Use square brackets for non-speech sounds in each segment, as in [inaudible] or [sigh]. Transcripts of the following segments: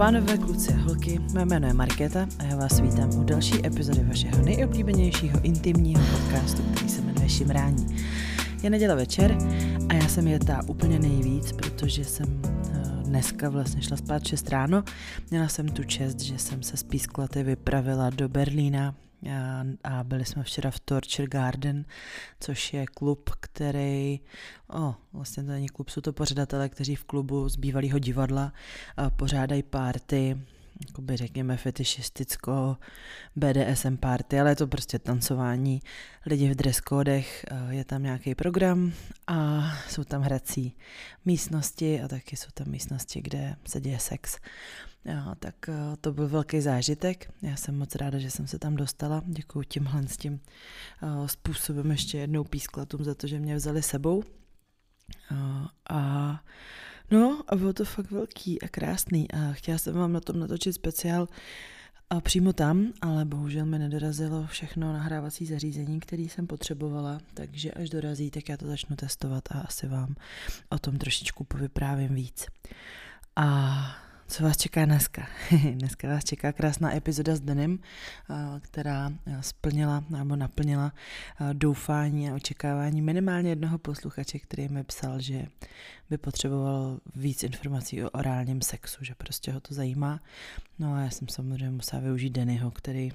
pánové, kluci a holky, mé jméno je Markéta a já vás vítám u další epizody vašeho nejoblíbenějšího intimního podcastu, který se jmenuje Šimrání. Je neděle večer a já jsem jetá úplně nejvíc, protože jsem eh, dneska vlastně šla spát 6 ráno. Měla jsem tu čest, že jsem se z Písklaty vypravila do Berlína a, byli jsme včera v Torture Garden, což je klub, který, o, vlastně to není klub, jsou to pořadatelé, kteří v klubu z bývalého divadla pořádají párty, jakoby řekněme fetišisticko BDSM party, ale je to prostě tancování, lidi v dreskódech, je tam nějaký program a jsou tam hrací místnosti a taky jsou tam místnosti, kde se děje sex. Jo, tak to byl velký zážitek. Já jsem moc ráda, že jsem se tam dostala. Děkuji tímhle s tím způsobem ještě jednou písklatům za to, že mě vzali sebou. A no, a bylo to fakt velký a krásný. A chtěla jsem vám na tom natočit speciál a přímo tam, ale bohužel mi nedorazilo všechno nahrávací zařízení, který jsem potřebovala, takže až dorazí, tak já to začnu testovat a asi vám o tom trošičku povyprávím víc. A co vás čeká dneska? [laughs] dneska vás čeká krásná epizoda s Denim, která splnila nebo naplnila doufání a očekávání minimálně jednoho posluchače, který mi psal, že by potřeboval víc informací o orálním sexu, že prostě ho to zajímá. No a já jsem samozřejmě musela využít Dennyho, který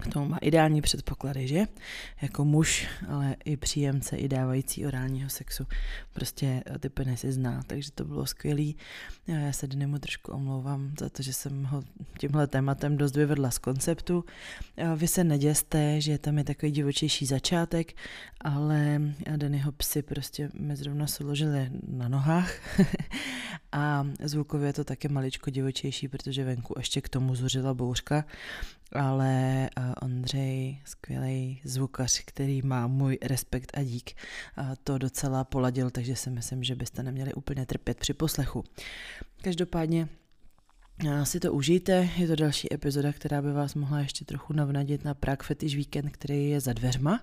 k tomu má ideální předpoklady, že? Jako muž, ale i příjemce, i dávající orálního sexu. Prostě ty penisy zná, takže to bylo skvělý. Já se Denimu trošku omlouvám za to, že jsem ho tímhle tématem dost vyvedla z konceptu. Vy se neděste, že tam je takový divočejší začátek, ale Dennyho psy prostě mi zrovna složili na nohách [laughs] a zvukově je to taky maličko divočejší, protože venku ještě k tomu zuřila bouřka, ale Ondřej, skvělý zvukař, který má můj respekt a dík, to docela poladil, takže si myslím, že byste neměli úplně trpět při poslechu. Každopádně si to užijte, je to další epizoda, která by vás mohla ještě trochu navnadit na Prague Fetish Weekend, který je za dveřma.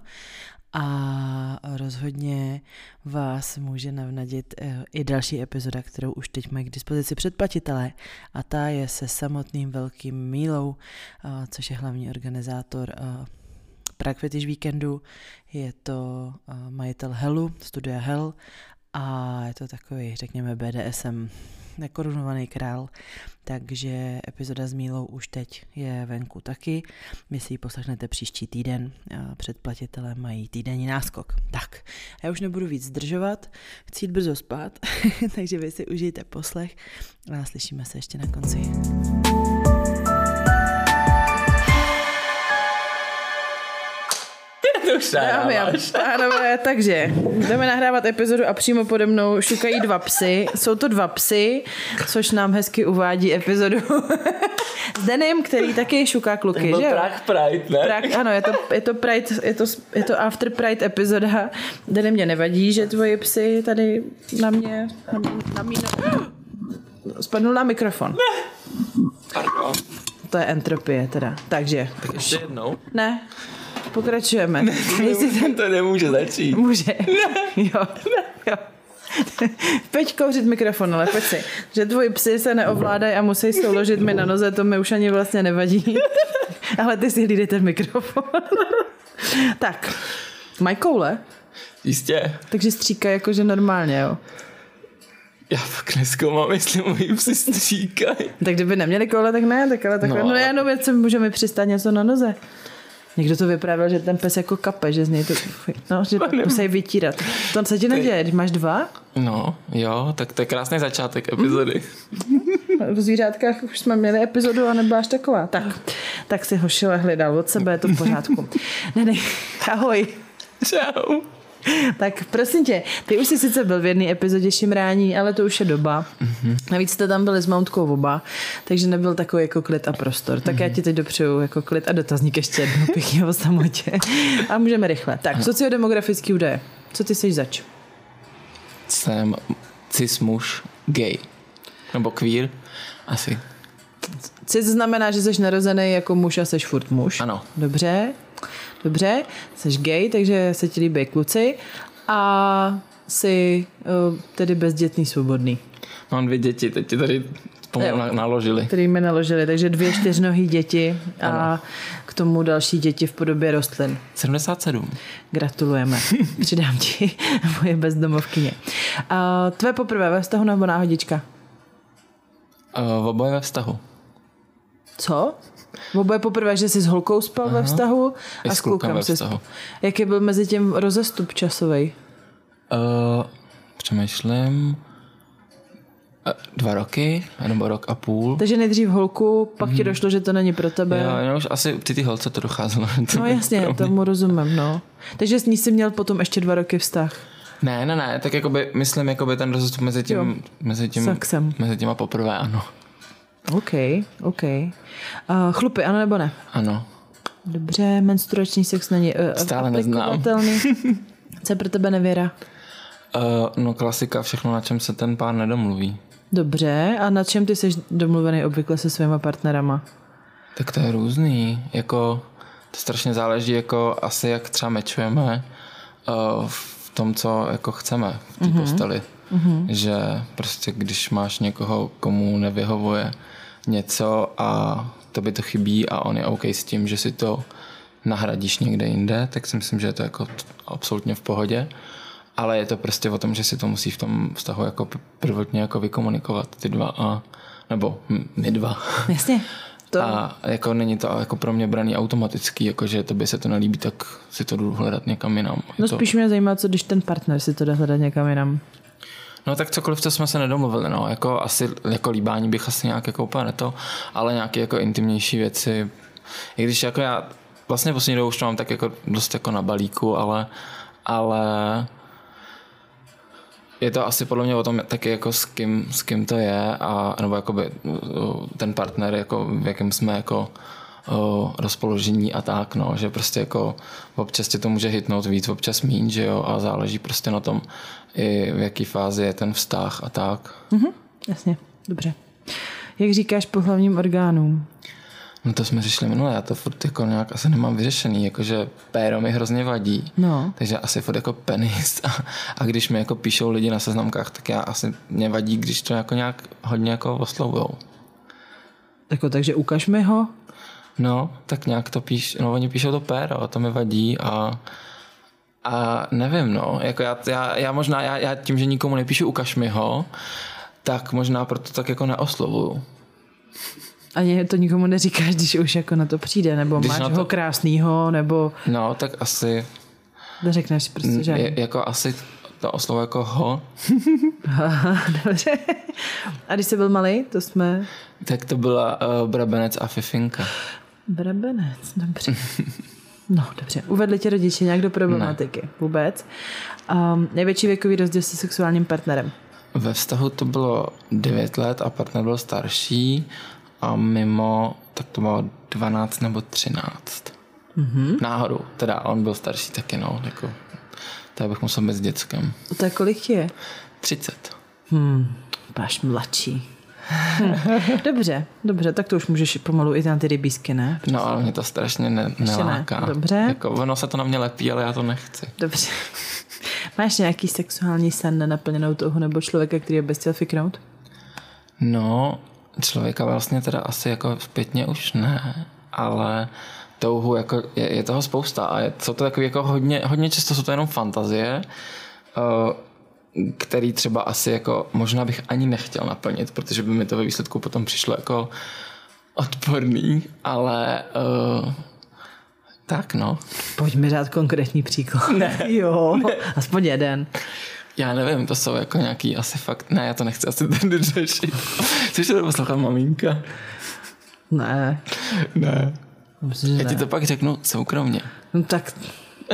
A rozhodně vás může navnadit eh, i další epizoda, kterou už teď mají k dispozici předplatitelé. A ta je se samotným velkým Mílou, eh, což je hlavní organizátor eh, Prague Fetish Weekendu. Je to majitel Hellu, studia Hell a je to takový, řekněme, BDSM nekorunovaný král, takže epizoda s Mílou už teď je venku taky. Vy si ji poslechnete příští týden. Předplatitelé mají týdenní náskok. Tak, já už nebudu víc zdržovat, chci jít brzo spát, [laughs] takže vy si užijte poslech a slyšíme se ještě na konci. Už Dámy a pánové, takže jdeme nahrávat epizodu a přímo pode mnou šukají dva psy. Jsou to dva psy, což nám hezky uvádí epizodu [laughs] s Denim, který taky šuká kluky, že? Prague Pride, ne? Prague, ano, je to, je to Pride, je to, je to After Pride epizoda. Denim mě nevadí, že tvoje psy tady na mě, na, na mý, Spadnul na mikrofon. Ne. Pardon. To je entropie teda. Takže. Tak ještě jednou? Ne. Pokračujeme. Ne, to, ten... to nemůže začít. Může. Ne. Jo. jo. Pojď kouřit mikrofon, ale pojď si. Že tvoji psy se neovládají a musí se uložit mi na noze, to mi už ani vlastně nevadí. [laughs] ale ty si hlídej ten mikrofon. [laughs] tak, mají koule? Jistě. Takže stříkají jakože normálně, jo? Já fakt neskoumal, jestli moji psy stříkají. tak kdyby neměli koule, tak ne, tak ale takhle. No, no jenom věc, můžeme přistát něco na noze. Někdo to vyprávěl, že ten pes jako kape, že z něj to, no, že musí vytírat. To se ti neděje, když máš dva? No, jo, tak to je krásný začátek epizody. [laughs] V zvířátkách už jsme měli epizodu a nebyla taková. Tak, tak si ho šilehli dal od sebe, je to v pořádku. [laughs] ne, ne, ahoj. Čau. [laughs] tak prosím tě, ty už jsi sice byl v jedné epizodě Šimrání, ale to už je doba. Mm-hmm. Navíc jste tam byli s Mountkou oba, takže nebyl takový jako klid a prostor. Tak mm-hmm. já ti teď dopřeju jako klid a dotazník ještě jednou [laughs] pěkně o samotě. A můžeme rychle. Tak, sociodemografický údaje. Co ty jsi zač? Jsem cis muž, gay. Nebo queer, asi. Cis znamená, že jsi narozený jako muž a jsi furt muž. Ano. Dobře. Dobře, jsi gay, takže se ti líbí kluci a jsi uh, tedy bezdětný, svobodný. Mám dvě děti, teď ti tady naložili. který mi naložili. Takže dvě čtyřnohý děti a Ano. k tomu další děti v podobě rostlin. 77. Gratulujeme. [laughs] Přidám ti [laughs] moje bezdomovkyně. A tvé poprvé ve vztahu nebo náhodička? Uh, oboje ve vztahu. Co? Oboje poprvé, že jsi s holkou spal ve vztahu a s s klukem jsi spal. Jaký byl mezi tím rozestup časový? Uh, přemýšlím. Uh, dva roky, nebo rok a půl. Takže nejdřív holku, pak ti došlo, že to není pro tebe. Jo, jenom už asi při ty holce to docházelo. [laughs] To No jasně, tomu rozumím, no. Takže s ní jsi měl potom ještě dva roky vztah. Ne, ne, ne, tak jakoby, myslím jakoby ten rozestup mezi tím, Jo. mezi tím, Sexem. mezi těma poprvé, ano. OK, OK. Uh, chlupy, ano nebo ne? Ano. Dobře, menstruační sex není uh, Stále neznám. aplikovatelný. [laughs] Co je pro tebe nevěra? Uh, no klasika, všechno, na čem se ten pár nedomluví. Dobře, a na čem ty jsi domluvený obvykle se svýma partnerama? Tak to je různý, jako to strašně záleží, jako asi jak třeba mečujeme uh, v tom, co jako chceme v té mm-hmm. posteli. Mm-hmm. Že prostě když máš někoho, komu nevyhovuje něco a to by to chybí a on je OK s tím, že si to nahradíš někde jinde, tak si myslím, že je to jako absolutně v pohodě. Ale je to prostě o tom, že si to musí v tom vztahu jako prvotně jako vykomunikovat ty dva a nebo my dva. [laughs] Jasně. To, A jako není to jako pro mě braný automatický, jako že to by se to nelíbí, tak si to jdu hledat někam jinam. Je no to, spíš mě zajímá, co když ten partner si to jde hledat někam jinam. No tak cokoliv, co jsme se nedomluvili, no, jako asi, jako líbání bych asi nějak jako úplně to, ale nějaké jako intimnější věci, i když jako já vlastně poslední dobou už to mám tak jako dost jako na balíku, ale, ale je to asi podle mě o tom taky jako s kým, s kým to je a nebo jakoby ten partner jako v jakém jsme jako uh, rozpoložení a tak, no, že prostě jako občas tě to může hitnout víc, občas míň, že jo, a záleží prostě na tom, i v jaký fázi je ten vztah a tak. Mhm, jasně, dobře. Jak říkáš pohlavním orgánům? No to jsme řešili minule, já to furt jako nějak asi nemám vyřešený, jakože péro mi hrozně vadí. No. Takže asi furt jako penis. A, a když mi jako píšou lidi na seznamkách, tak já asi mě vadí, když to jako nějak hodně jako oslovujou. Jako, takže ukaž mi ho. No, tak nějak to píš, no oni píšou to péro, to mi vadí a a nevím, no, jako já, já, já možná, já, já tím, že nikomu nepíšu ukaž mi ho, tak možná proto tak jako neoslovuju. Ani to nikomu neříkáš, když už jako na to přijde, nebo Když máš to- ho krásnýho, nebo No, tak asi, neřekneš prostě, že... je, jako asi to oslovo jako ho, [laughs] Dobře. A když jsi byl malý, to jsme... tak to byla uh, Brabenec a Fifinka. Brabenec, dobře. No, dobře. Uvedli tě rodiče nějak do problematiky? Ne. Vůbec. Um, největší věkový rozdíl se sexuálním partnerem? Ve vztahu to bylo 9 let a partner byl starší a mimo tak to bylo 12 nebo 13. Mm-hmm. Náhodou, teda on byl starší taky, no, jako, to bych musel být s dětskem. Tak kolik je? 30. Hmm, máš mladší. Dobře, dobře, tak to už můžeš pomalu i na ty rybísky, ne? No ale mě to strašně ne, neláká. Dobře. Jako, ono se to na mě lepí, ale já to nechci. Dobře. Máš nějaký sexuální sen nenaplněnou touhu nebo člověka, který bys chtěl fiknout? No, člověka vlastně teda asi jako zpětně už ne, ale touhu jako je, je toho spousta a je, jsou to takový jako hodně, hodně často jsou to jenom fantazie, uh, který třeba asi jako možná bych ani nechtěl naplnit, protože by mi to ve výsledku potom přišlo jako odporný, ale uh, tak no. Pojď mi dát konkrétní příklad. [laughs] Ne. [laughs] Jo, aspoň jeden. Já nevím, to jsou jako nějaký asi fakt, ne, já to nechci asi tady řešit. Chceš to poslouchat maminka? Ne. Ne. Myslím, že Já ti ne. to pak řeknu soukromně. No tak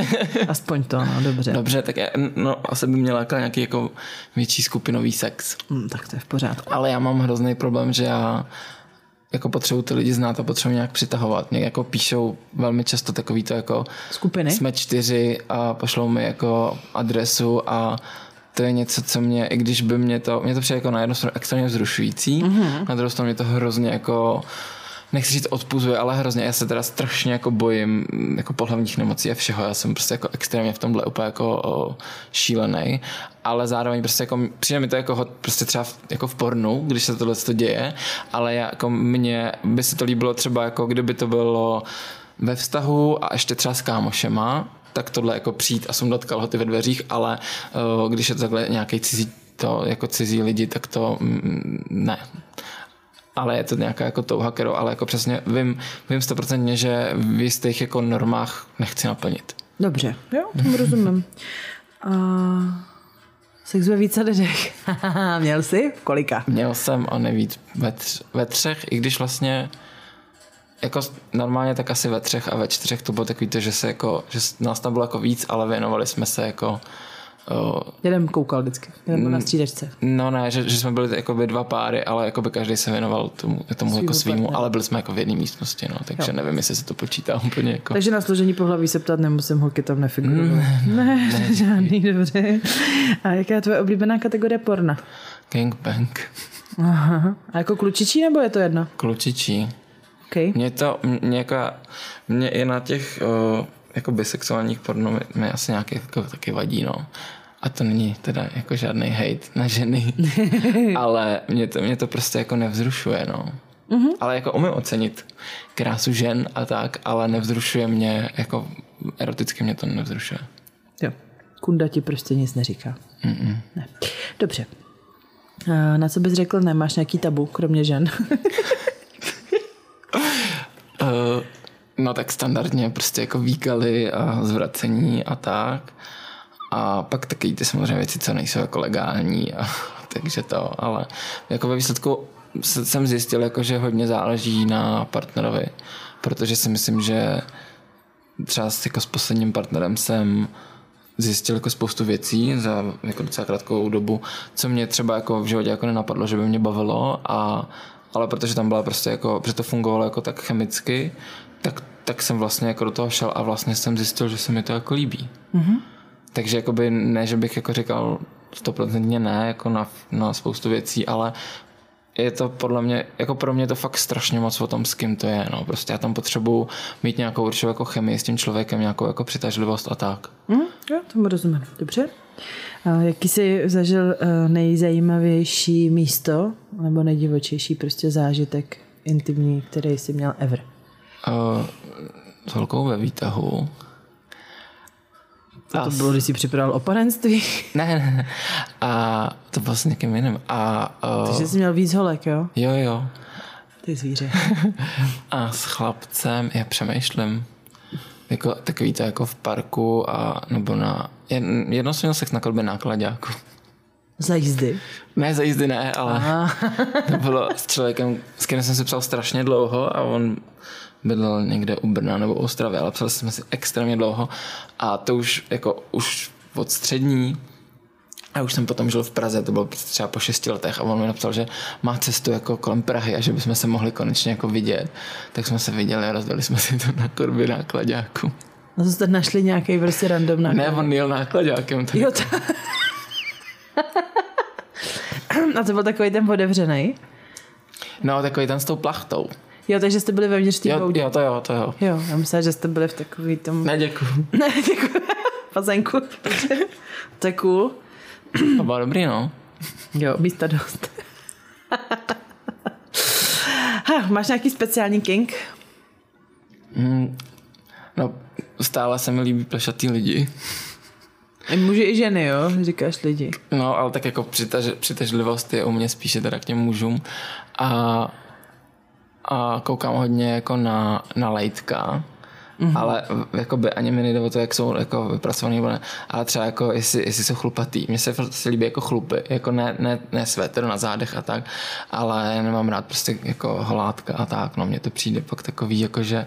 [laughs] aspoň to, no dobře. Dobře, tak já, no, asi by mě lákal nějaký jako větší skupinový sex. Hm, tak to je v pořádku. Ale já mám hrozný problém, že já jako potřebuji ty lidi znát a potřebuji nějak přitahovat. Mě jako píšou velmi často takový to jako Skupiny? jsme čtyři a pošlou mi jako adresu a to je něco, co mě, i když by mě to, mě to přijde jako na jednu stranu extrémně vzrušující, mm-hmm. na druhou stranu mě to hrozně jako nechci říct odpuzuje, ale hrozně, já se teda strašně jako bojím mm, jako pohlavních nemocí a všeho, já jsem prostě jako extrémně v tomhle úplně jako šílený ale zároveň prostě jako, přijde mi to jako hot, prostě třeba v, jako v pornu, když se tohle to děje, ale jako mně by se to líbilo třeba jako kdyby to bylo ve vztahu a ještě třeba s kámošema, tak tohle jako přijít a sundat kalhoty ve dveřích, ale uh, když je to takhle nějaký cizí to jako cizí lidi, tak to mm, ne. Ale je to nějaká jako touha, kterou ale jako přesně vím, vím stoprocentně, že v jistých jako normách nechci naplnit. Dobře, jo, tomu rozumím. A sex ve více lidech. [laughs] Měl jsi? Kolika? Měl jsem a nejvíc ve, tř, ve třech, i když vlastně jako normálně tak asi ve třech a ve čtyřech to bylo takový to, že se jako, že nás tam bylo jako víc, ale věnovali jsme se jako Uh, jeden koukal vždycky, jeden na střídačce. No ne, že, že jsme byli jakoby dva páry, ale jakoby každý se věnoval tomu, tomu svýmu jako svýmu, ale byli jsme jako v jedné místnosti, no, takže jo. nevím, jestli se to počítá úplně jako. Takže na složení pohlaví se ptát nemusím, holky tam nefigurují. Mm, ne, ne, [laughs] žádný, dobře. A jaká je tvoje oblíbená kategorie porna? Gangbang. Aha. A jako klučičí nebo je to jedno? Klučičí. Okay. Mě to, mě, jako, mě i na těch uh, jako bisexuálních porno mi, mi asi nějaký jako, taky vadí, no. A to není teda jako žádný hate na ženy, [laughs] ale mě to, mě to prostě jako nevzrušuje, no. Mm-hmm. Ale jako umím ocenit krásu žen a tak, ale nevzrušuje mě, jako eroticky mě to nevzrušuje. Jo. Kunda ti prostě nic neříká. Mm-mm. Ne. Dobře. Na co bys řekl, nemáš nějaký tabu, kromě žen? [laughs] No tak standardně prostě jako výkaly a zvracení a tak. A pak taky ty samozřejmě věci, co nejsou jako legální a [laughs] takže to, ale jako ve výsledku jsem zjistil, jako, že hodně záleží na partnerovi, protože si myslím, že třeba s, jako s posledním partnerem jsem zjistil jako spoustu věcí za jako docela krátkou dobu, co mě třeba jako v životě jako nenapadlo, že by mě bavilo a ale protože tam byla prostě jako, protože to fungovalo jako tak chemicky, tak, tak jsem vlastně jako do toho šel a vlastně jsem zjistil, že se mi to jako líbí. Mm-hmm. Takže jakoby ne, že bych jako říkal stoprocentně ne, jako na, na spoustu věcí, ale je to podle mě, jako pro mě to fakt strašně moc o tom, s kým to je, no. Prostě já tam potřebuji mít nějakou určitou jako chemii s tím člověkem, nějakou jako přitažlivost a tak. Mm, jo, tomu rozumím. Dobře. A jaký jsi zažil eh, nejzajímavější místo nebo nejdivočejší prostě zážitek intimní, který jsi měl ever? Uh, s holkou ve výtahu. A to bylo, když jsi připravil opanenství? [laughs] Ne, ne, ne. A to bylo s někým jiným. A, uh, Takže jsi měl víc holek, jo? Jo, jo. Ty zvíře. [laughs] a s chlapcem, já přemýšlím, jako takový to jako v parku a nebo na, jedno jsem měl sex na kolbě nákladáku. Za jízdy? Ne, za jízdy ne, ale [laughs] to bylo s člověkem, s kterým jsem si psal strašně dlouho a on bydlel někde u Brna nebo u Ostravy, ale psali jsme si extrémně dlouho a to už jako už od střední a už jsem potom žil v Praze, to bylo třeba po šesti letech a on mi napsal, že má cestu jako kolem Prahy a že bychom se mohli konečně jako vidět. Tak jsme se viděli a rozdali jsme si to na korbě nákladáku. A to jste našli nějaký prostě random náklad? Ne, on jel nákladákem. Jo, to... [laughs] a to byl takový ten otevřený? No, takový ten s tou plachtou. Jo, takže jste byli vevnitř té jo, jo, to jo, to jo. Jo, já myslím, že jste byli v takový tom... Ne, děkuju. [laughs] ne, děkuju. Pazenku. to je cool. To bylo dobrý, no. Jo, místa dost. ha, máš nějaký speciální king? Mm, no, stále se mi líbí plešatý lidi. Muži i ženy, jo? Říkáš lidi. No, ale tak jako přitaž, přitažlivost je u mě spíše teda k těm mužům. A, a koukám hodně jako na, na lejtka Mm-hmm. Ale jakoby ani mi nejde o to, jak jsou jako vypracovaný nebo ne. Ale třeba jako, jestli, jestli jsou chlupatý. Mně se prostě líbí jako chlupy. Jako ne, ne, ne svetr na zádech a tak, ale nemám rád prostě jako holátka a tak. No mně to přijde pak takový, jako že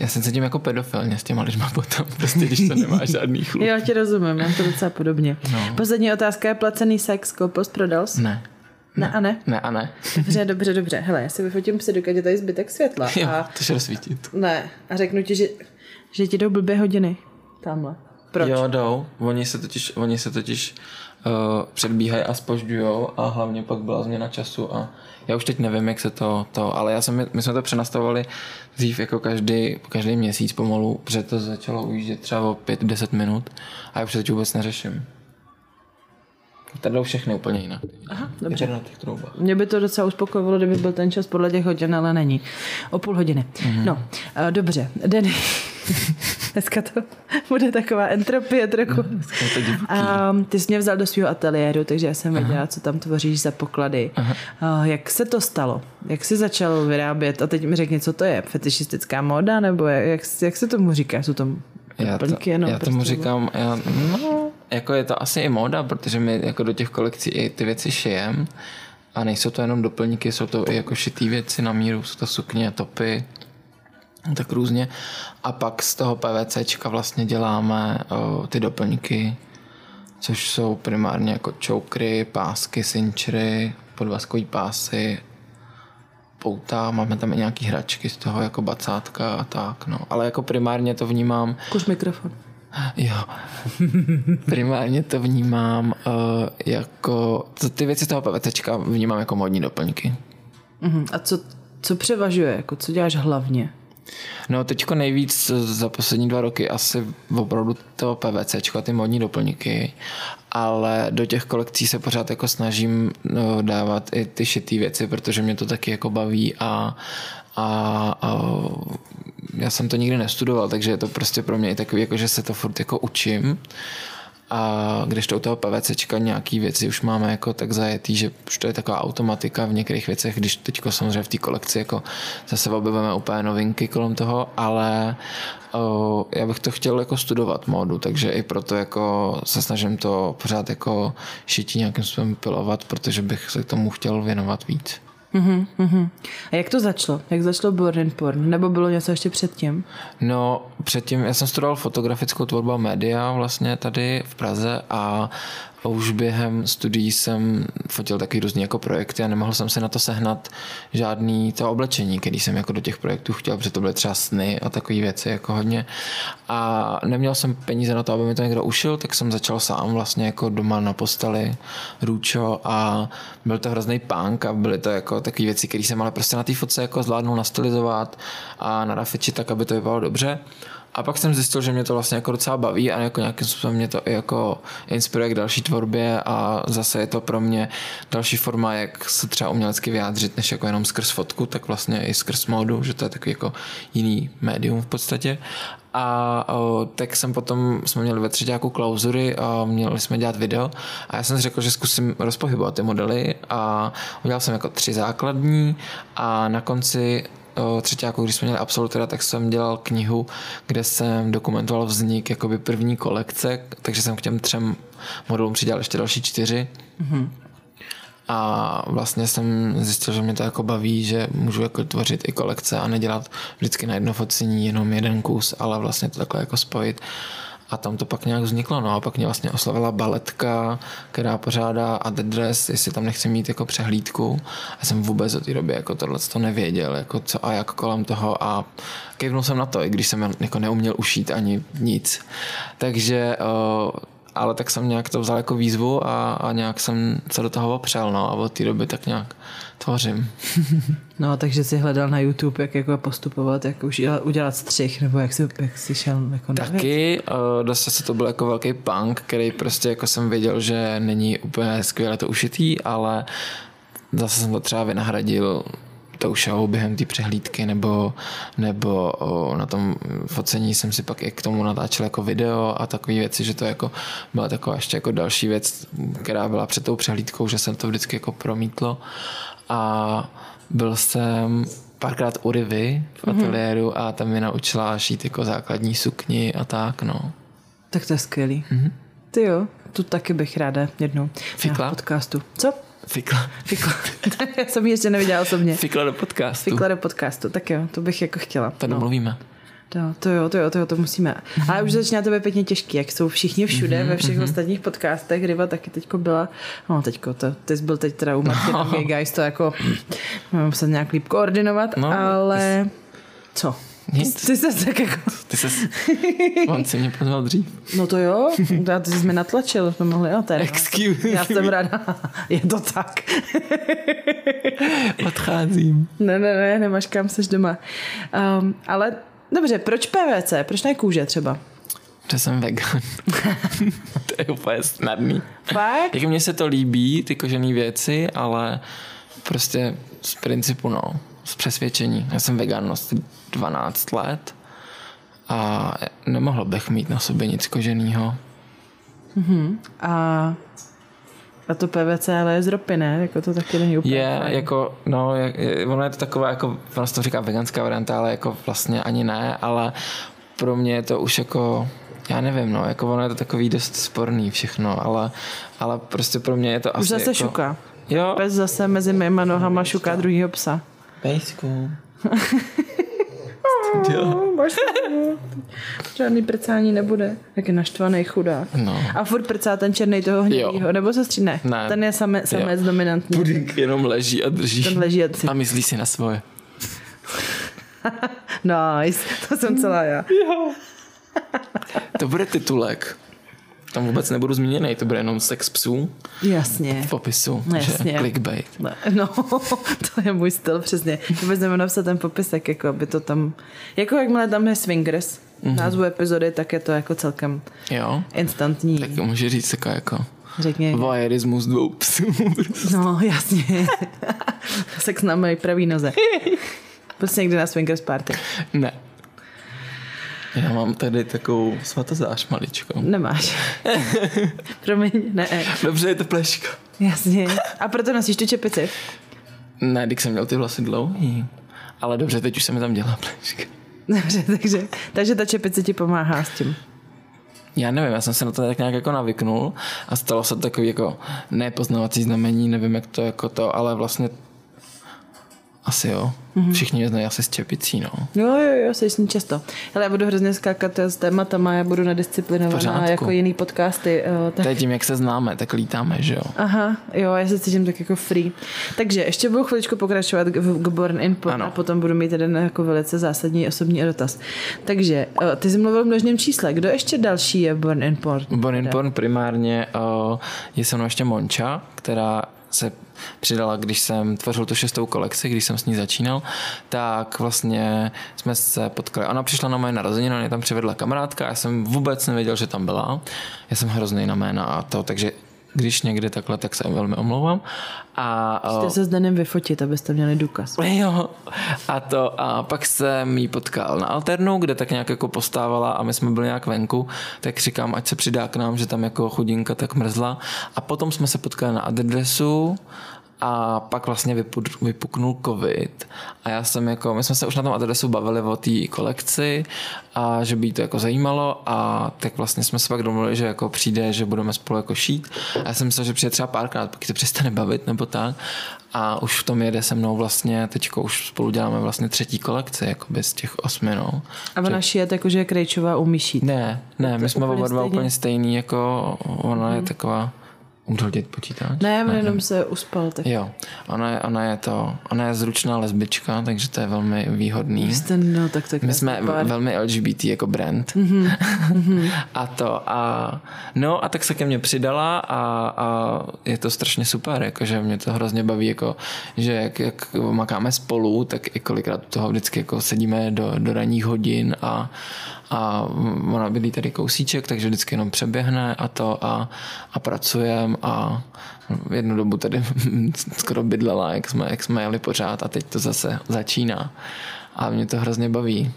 já jsem se tím jako pedofilně s těma lidma potom, [laughs] prostě když to nemá žádný chlup. Já ti rozumím, mám to docela podobně. No. Poslední otázka je placený sex, koupil prodal Ne. Ne a ne? Ne a ne. Dobře, dobře, dobře. Hele, já si vyfotím si, dokud je tady zbytek světla. Jo, a... to se rozsvítit. Ne, a řeknu ti, že, že ti jdou blbě hodiny. Tamhle. Proč? Jo, jdou. Oni se totiž, oni se totiž uh, předbíhají a spožďujou a hlavně pak byla změna času a já už teď nevím, jak se to, to ale já jsem, my jsme to přenastavovali dřív jako každý, každý měsíc pomalu, protože to začalo ujíždět třeba o 5-10 minut a já už se teď vůbec neřeším. Tady jdou všechny úplně jinak. Aha, dobře. na těch troubách. Mě by to docela uspokojilo, kdyby byl ten čas podle těch hodin, ale není. O půl hodiny. Mm-hmm. No, uh, dobře. Denny. [laughs] Dneska to bude taková entropie trochu. Um, ty jsi mě vzal do svého ateliéru, takže já jsem věděla, co tam tvoříš za poklady. Uh, jak se to stalo? Jak jsi začal vyrábět? A teď mi řekni, co to je? Fetišistická móda? Nebo jak, jak se tomu říká? Jsou to já, to, jenom já tomu říkám, já, no, jako je to asi i móda, protože my jako do těch kolekcí i ty věci šijem a nejsou to jenom doplňky, jsou to i jako šitý věci na míru, jsou to sukně, topy, tak různě. A pak z toho PVCčka vlastně děláme o, ty doplňky, což jsou primárně jako čoukry, pásky, cinčry, podvazkový pásy, pouta, máme tam i nějaký hračky z toho, jako bacátka a tak, no. Ale jako primárně to vnímám... Kus mikrofon. Jo. [laughs] primárně to vnímám uh, jako... Ty věci z toho PVCčka vnímám jako modní doplňky. Uh-huh. A co, co převažuje? Jako co děláš hlavně? No teďko nejvíc za poslední dva roky asi opravdu to PVC, ty modní doplňky, ale do těch kolekcí se pořád jako snažím no, dávat i ty šitý věci, protože mě to taky jako baví a, a, a já jsem to nikdy nestudoval, takže je to prostě pro mě i takový, jako, že se to furt jako učím a když to u toho PVCčka nějaký věci už máme jako tak zajetý, že už to je taková automatika v některých věcech, když teď samozřejmě v té kolekci jako zase objevujeme úplně novinky kolem toho, ale já bych to chtěl jako studovat módu, takže i proto jako se snažím to pořád jako šití nějakým způsobem pilovat, protože bych se k tomu chtěl věnovat víc. Uh-huh, uh-huh. A jak to začalo? Jak začalo Born Porn? Nebo bylo něco ještě předtím? No, předtím, já jsem studoval fotografickou tvorbu média vlastně tady v Praze a a už během studií jsem fotil taky různý jako projekty a nemohl jsem se na to sehnat žádný to oblečení, který jsem jako do těch projektů chtěl, protože to byly třeba sny a takové věci jako hodně. A neměl jsem peníze na to, aby mi to někdo ušil, tak jsem začal sám vlastně jako doma na posteli růčo a byl to hrozný punk a byly to jako takové věci, které jsem ale prostě na té fotce jako zvládnul nastylizovat a narafičit tak, aby to vypadalo dobře. A pak jsem zjistil, že mě to vlastně jako docela baví a jako nějakým způsobem mě to i jako inspiruje k další tvorbě a zase je to pro mě další forma, jak se třeba umělecky vyjádřit, než jako jenom skrz fotku, tak vlastně i skrz módu, že to je takový jako jiný médium v podstatě. A o, tak jsem potom, jsme měli ve třetíku klauzury a měli jsme dělat video a já jsem si řekl, že zkusím rozpohybovat ty modely a udělal jsem jako tři základní a na konci třetíku, když jsme měli absolutora, tak jsem dělal knihu, kde jsem dokumentoval vznik jakoby první kolekce, takže jsem k těm třem modelům přidělal ještě další čtyři. Mm-hmm. A vlastně jsem zjistil, že mě to jako baví, že můžu jako tvořit i kolekce a nedělat vždycky na jedno focení jenom jeden kus, ale vlastně to takhle jako spojit a tam to pak nějak vzniklo, no a pak mě vlastně oslavila baletka, která pořádá a The Dress, jestli tam nechci mít jako přehlídku. A jsem vůbec od té doby jako tohle to nevěděl, jako co a jak kolem toho a kejvnul jsem na to, i když jsem jako neuměl ušít ani nic. Takže ale tak jsem nějak to vzal jako výzvu a, a nějak jsem se do toho opřel, no a od té doby tak nějak tvořím. [laughs] No, takže jsi hledal na YouTube, jak jako postupovat, jak už udělat střih, nebo jak jsi, jak jsi šel jako Taky, uh, dost se to byl jako velký punk, který prostě jako jsem věděl, že není úplně skvěle to ušitý, ale zase jsem to třeba vynahradil tou show během té přehlídky nebo, nebo o, na tom focení jsem si pak i k tomu natáčel jako video a takové věci, že to jako byla taková ještě jako další věc, která byla před tou přehlídkou, že jsem to vždycky jako promítlo a byl jsem párkrát u Rivy v mhm. ateliéru mm-hmm. a tam mi naučila šít jako základní sukni a tak, no. Tak to je skvělý. Mm-hmm. Ty jo, tu taky bych ráda jednou Fikla? na podcastu. Co? Fikla. Fikla. [laughs] Já jsem ji ještě neviděla osobně. Fikla do podcastu. Fikla do podcastu, tak jo, to bych jako chtěla. To no. Mluvíme. To, jo, to jo, to jo, to musíme. Ale už začíná to být pěkně těžký, jak jsou všichni všude, mm-hmm, ve všech mm-hmm. ostatních podcastech. Ryba taky teďko byla, no teďko, to, ty jsi byl teď teda u Martina no. Guys, to jako [clears throat] muset nějak líp koordinovat, no, ale co? Nic. Ty se tak jako... Ty se... On si mě pozval dřív. No to jo, já ty jsi mě natlačil, jsme mohli, jo, tady. Excuse Já jsem ráda, je to tak. Odcházím. Ne, ne, ne, nemáš kam, seš doma. Um, ale dobře, proč PVC? Proč ne kůže třeba? Že jsem vegan. [laughs] to je úplně snadný. Fakt? Jak mně se to líbí, ty kožené věci, ale prostě z principu, no, z přesvědčení. Já jsem vegan asi 12 let a nemohl bych mít na sobě nic koženého. A, a to PVC ale je z ropy, ne? Jako to taky není úplně Je, fajn. jako, no, je, je, ono je to taková, jako, ono se to říká veganská varianta, ale jako vlastně ani ne, ale pro mě je to už jako, já nevím, no, jako ono je to takový dost sporný všechno, ale, ale prostě pro mě je to Už asi zase jako, šuka. Jo, Pes zase mezi mýma nohama šuká druhýho psa. pejsku. [laughs] [laughs] jo. No, máš. Žádný prcání nebude. Jak je naštvaný chudák. No. A furt prcá ten černý toho hnědýho, nebo se stříne? Ne. Ten je same, samec dominantní. Pudink jenom leží a drží. Ten leží a si... A myslí si na svoje. [laughs] Nice, to jsem celá já. To bude titulek. Tam vůbec nebudu zmíněný, to bude jenom sex psů Jasně. v popisu. No, jasně. Že clickbait. Ne, No, [laughs] to je můj styl, přesně. Vůbec nemůžu napsat ten popisek, jako aby to tam... Jako jakmile tam je swingers, Mhm. mm-hmm. názvu epizody, tak je to jako celkem Jo. instantní. Tak může říct taková jako Řekni. voyeurismus dvou psů. [laughs] No, jasně. [laughs] Sex na mé pravý noze. Prostě někde na swingers party. ne. Já mám tady takovou svatozář maličkou. Nemáš. [laughs] Promiň, ne. Dobře, je to pleška. Jasně. A proto nosíš tu čepici. Ne, když jsem měl ty vlasy dlouhý. Ale dobře, teď už se mi tam dělá pleška. Dobře, takže, takže ta čepice ti pomáhá s tím. Já nevím, já jsem se na to tak nějak jako navyknul a stalo se takový jako nepoznávací znamení, nevím jak to jako to, ale vlastně asi jo. Mm-hmm. Všichni mě znají asi s čepicí, no. Jo, jo, jo, jsi s ní často. Hele, já budu hrozně skákat s tématama, já budu nedisciplinovaná Pořádku. jako jiný podcasty. Uh, tak... To je tím, jak se známe, tak lítáme, že jo. Aha, jo, já se cítím tak jako free. Takže ještě budu chviličku pokračovat k, k Born in Ano. a potom budu mít jeden jako velice zásadní osobní dotaz. Takže, uh, ty jsi mluvil v množném čísle. Kdo ještě další je Born in? Born in primárně uh, je se mnou ještě Monča, která se přidala, když jsem tvořil tu šestou kolekci, když jsem s ní začínal, tak vlastně jsme se potkali. Ona přišla na moje narozeniny, mě tam přivedla kamarádka, já jsem vůbec nevěděl, že tam byla. Já jsem hrozný na jména a to, takže když někdy takhle, tak se velmi omlouvám. A, uh, Musíte se s Danem vyfotit, abyste měli důkaz. Jo, a to a pak jsem jí potkal na Alternu, kde tak nějak jako postávala a my jsme byli nějak venku, tak říkám, ať se přidá k nám, že tam jako chudinka tak mrzla. A potom jsme se potkali na adresu a pak vlastně vypuknul covid. A já jsem jako, my jsme se už na tom adresu bavili o té kolekci a že by jí to jako zajímalo. A tak vlastně jsme se pak domluvili, že jako přijde, že budeme spolu jako šít. A já jsem myslel, že přijde třeba párkrát, pak to přestane bavit nebo tak. A už v tom jede se mnou vlastně, teďko už spolu děláme vlastně třetí kolekci, jako z těch osmi, no. A ona šije jako, že je Krejčová umí šít. Ne, ne, my jsme oba dva úplně stejný, jako ona je taková, udhodit počítač? Ne, on jenom se uspal. Tak Jo, ona je, ona je to, ona je zručná lesbička, takže to je velmi výhodný. jste, no, tak tak. My jsme pár. velmi LGBT jako brand. [laughs] a to a no a tak se ke mně přidala a, a je to strašně super, jakože mě to hrozně baví, jako, že jak, jak makáme spolu, tak i kolikrát u toho vždycky jako sedíme do, do ranních hodin a, a ona bydlí tady kousíček, takže vždycky jenom přeběhne a to a, a pracujem a jednu dobu tady [laughs] skoro bydlela, jak jsme, jak jsme jeli pořád a teď to zase začíná a mě to hrozně baví.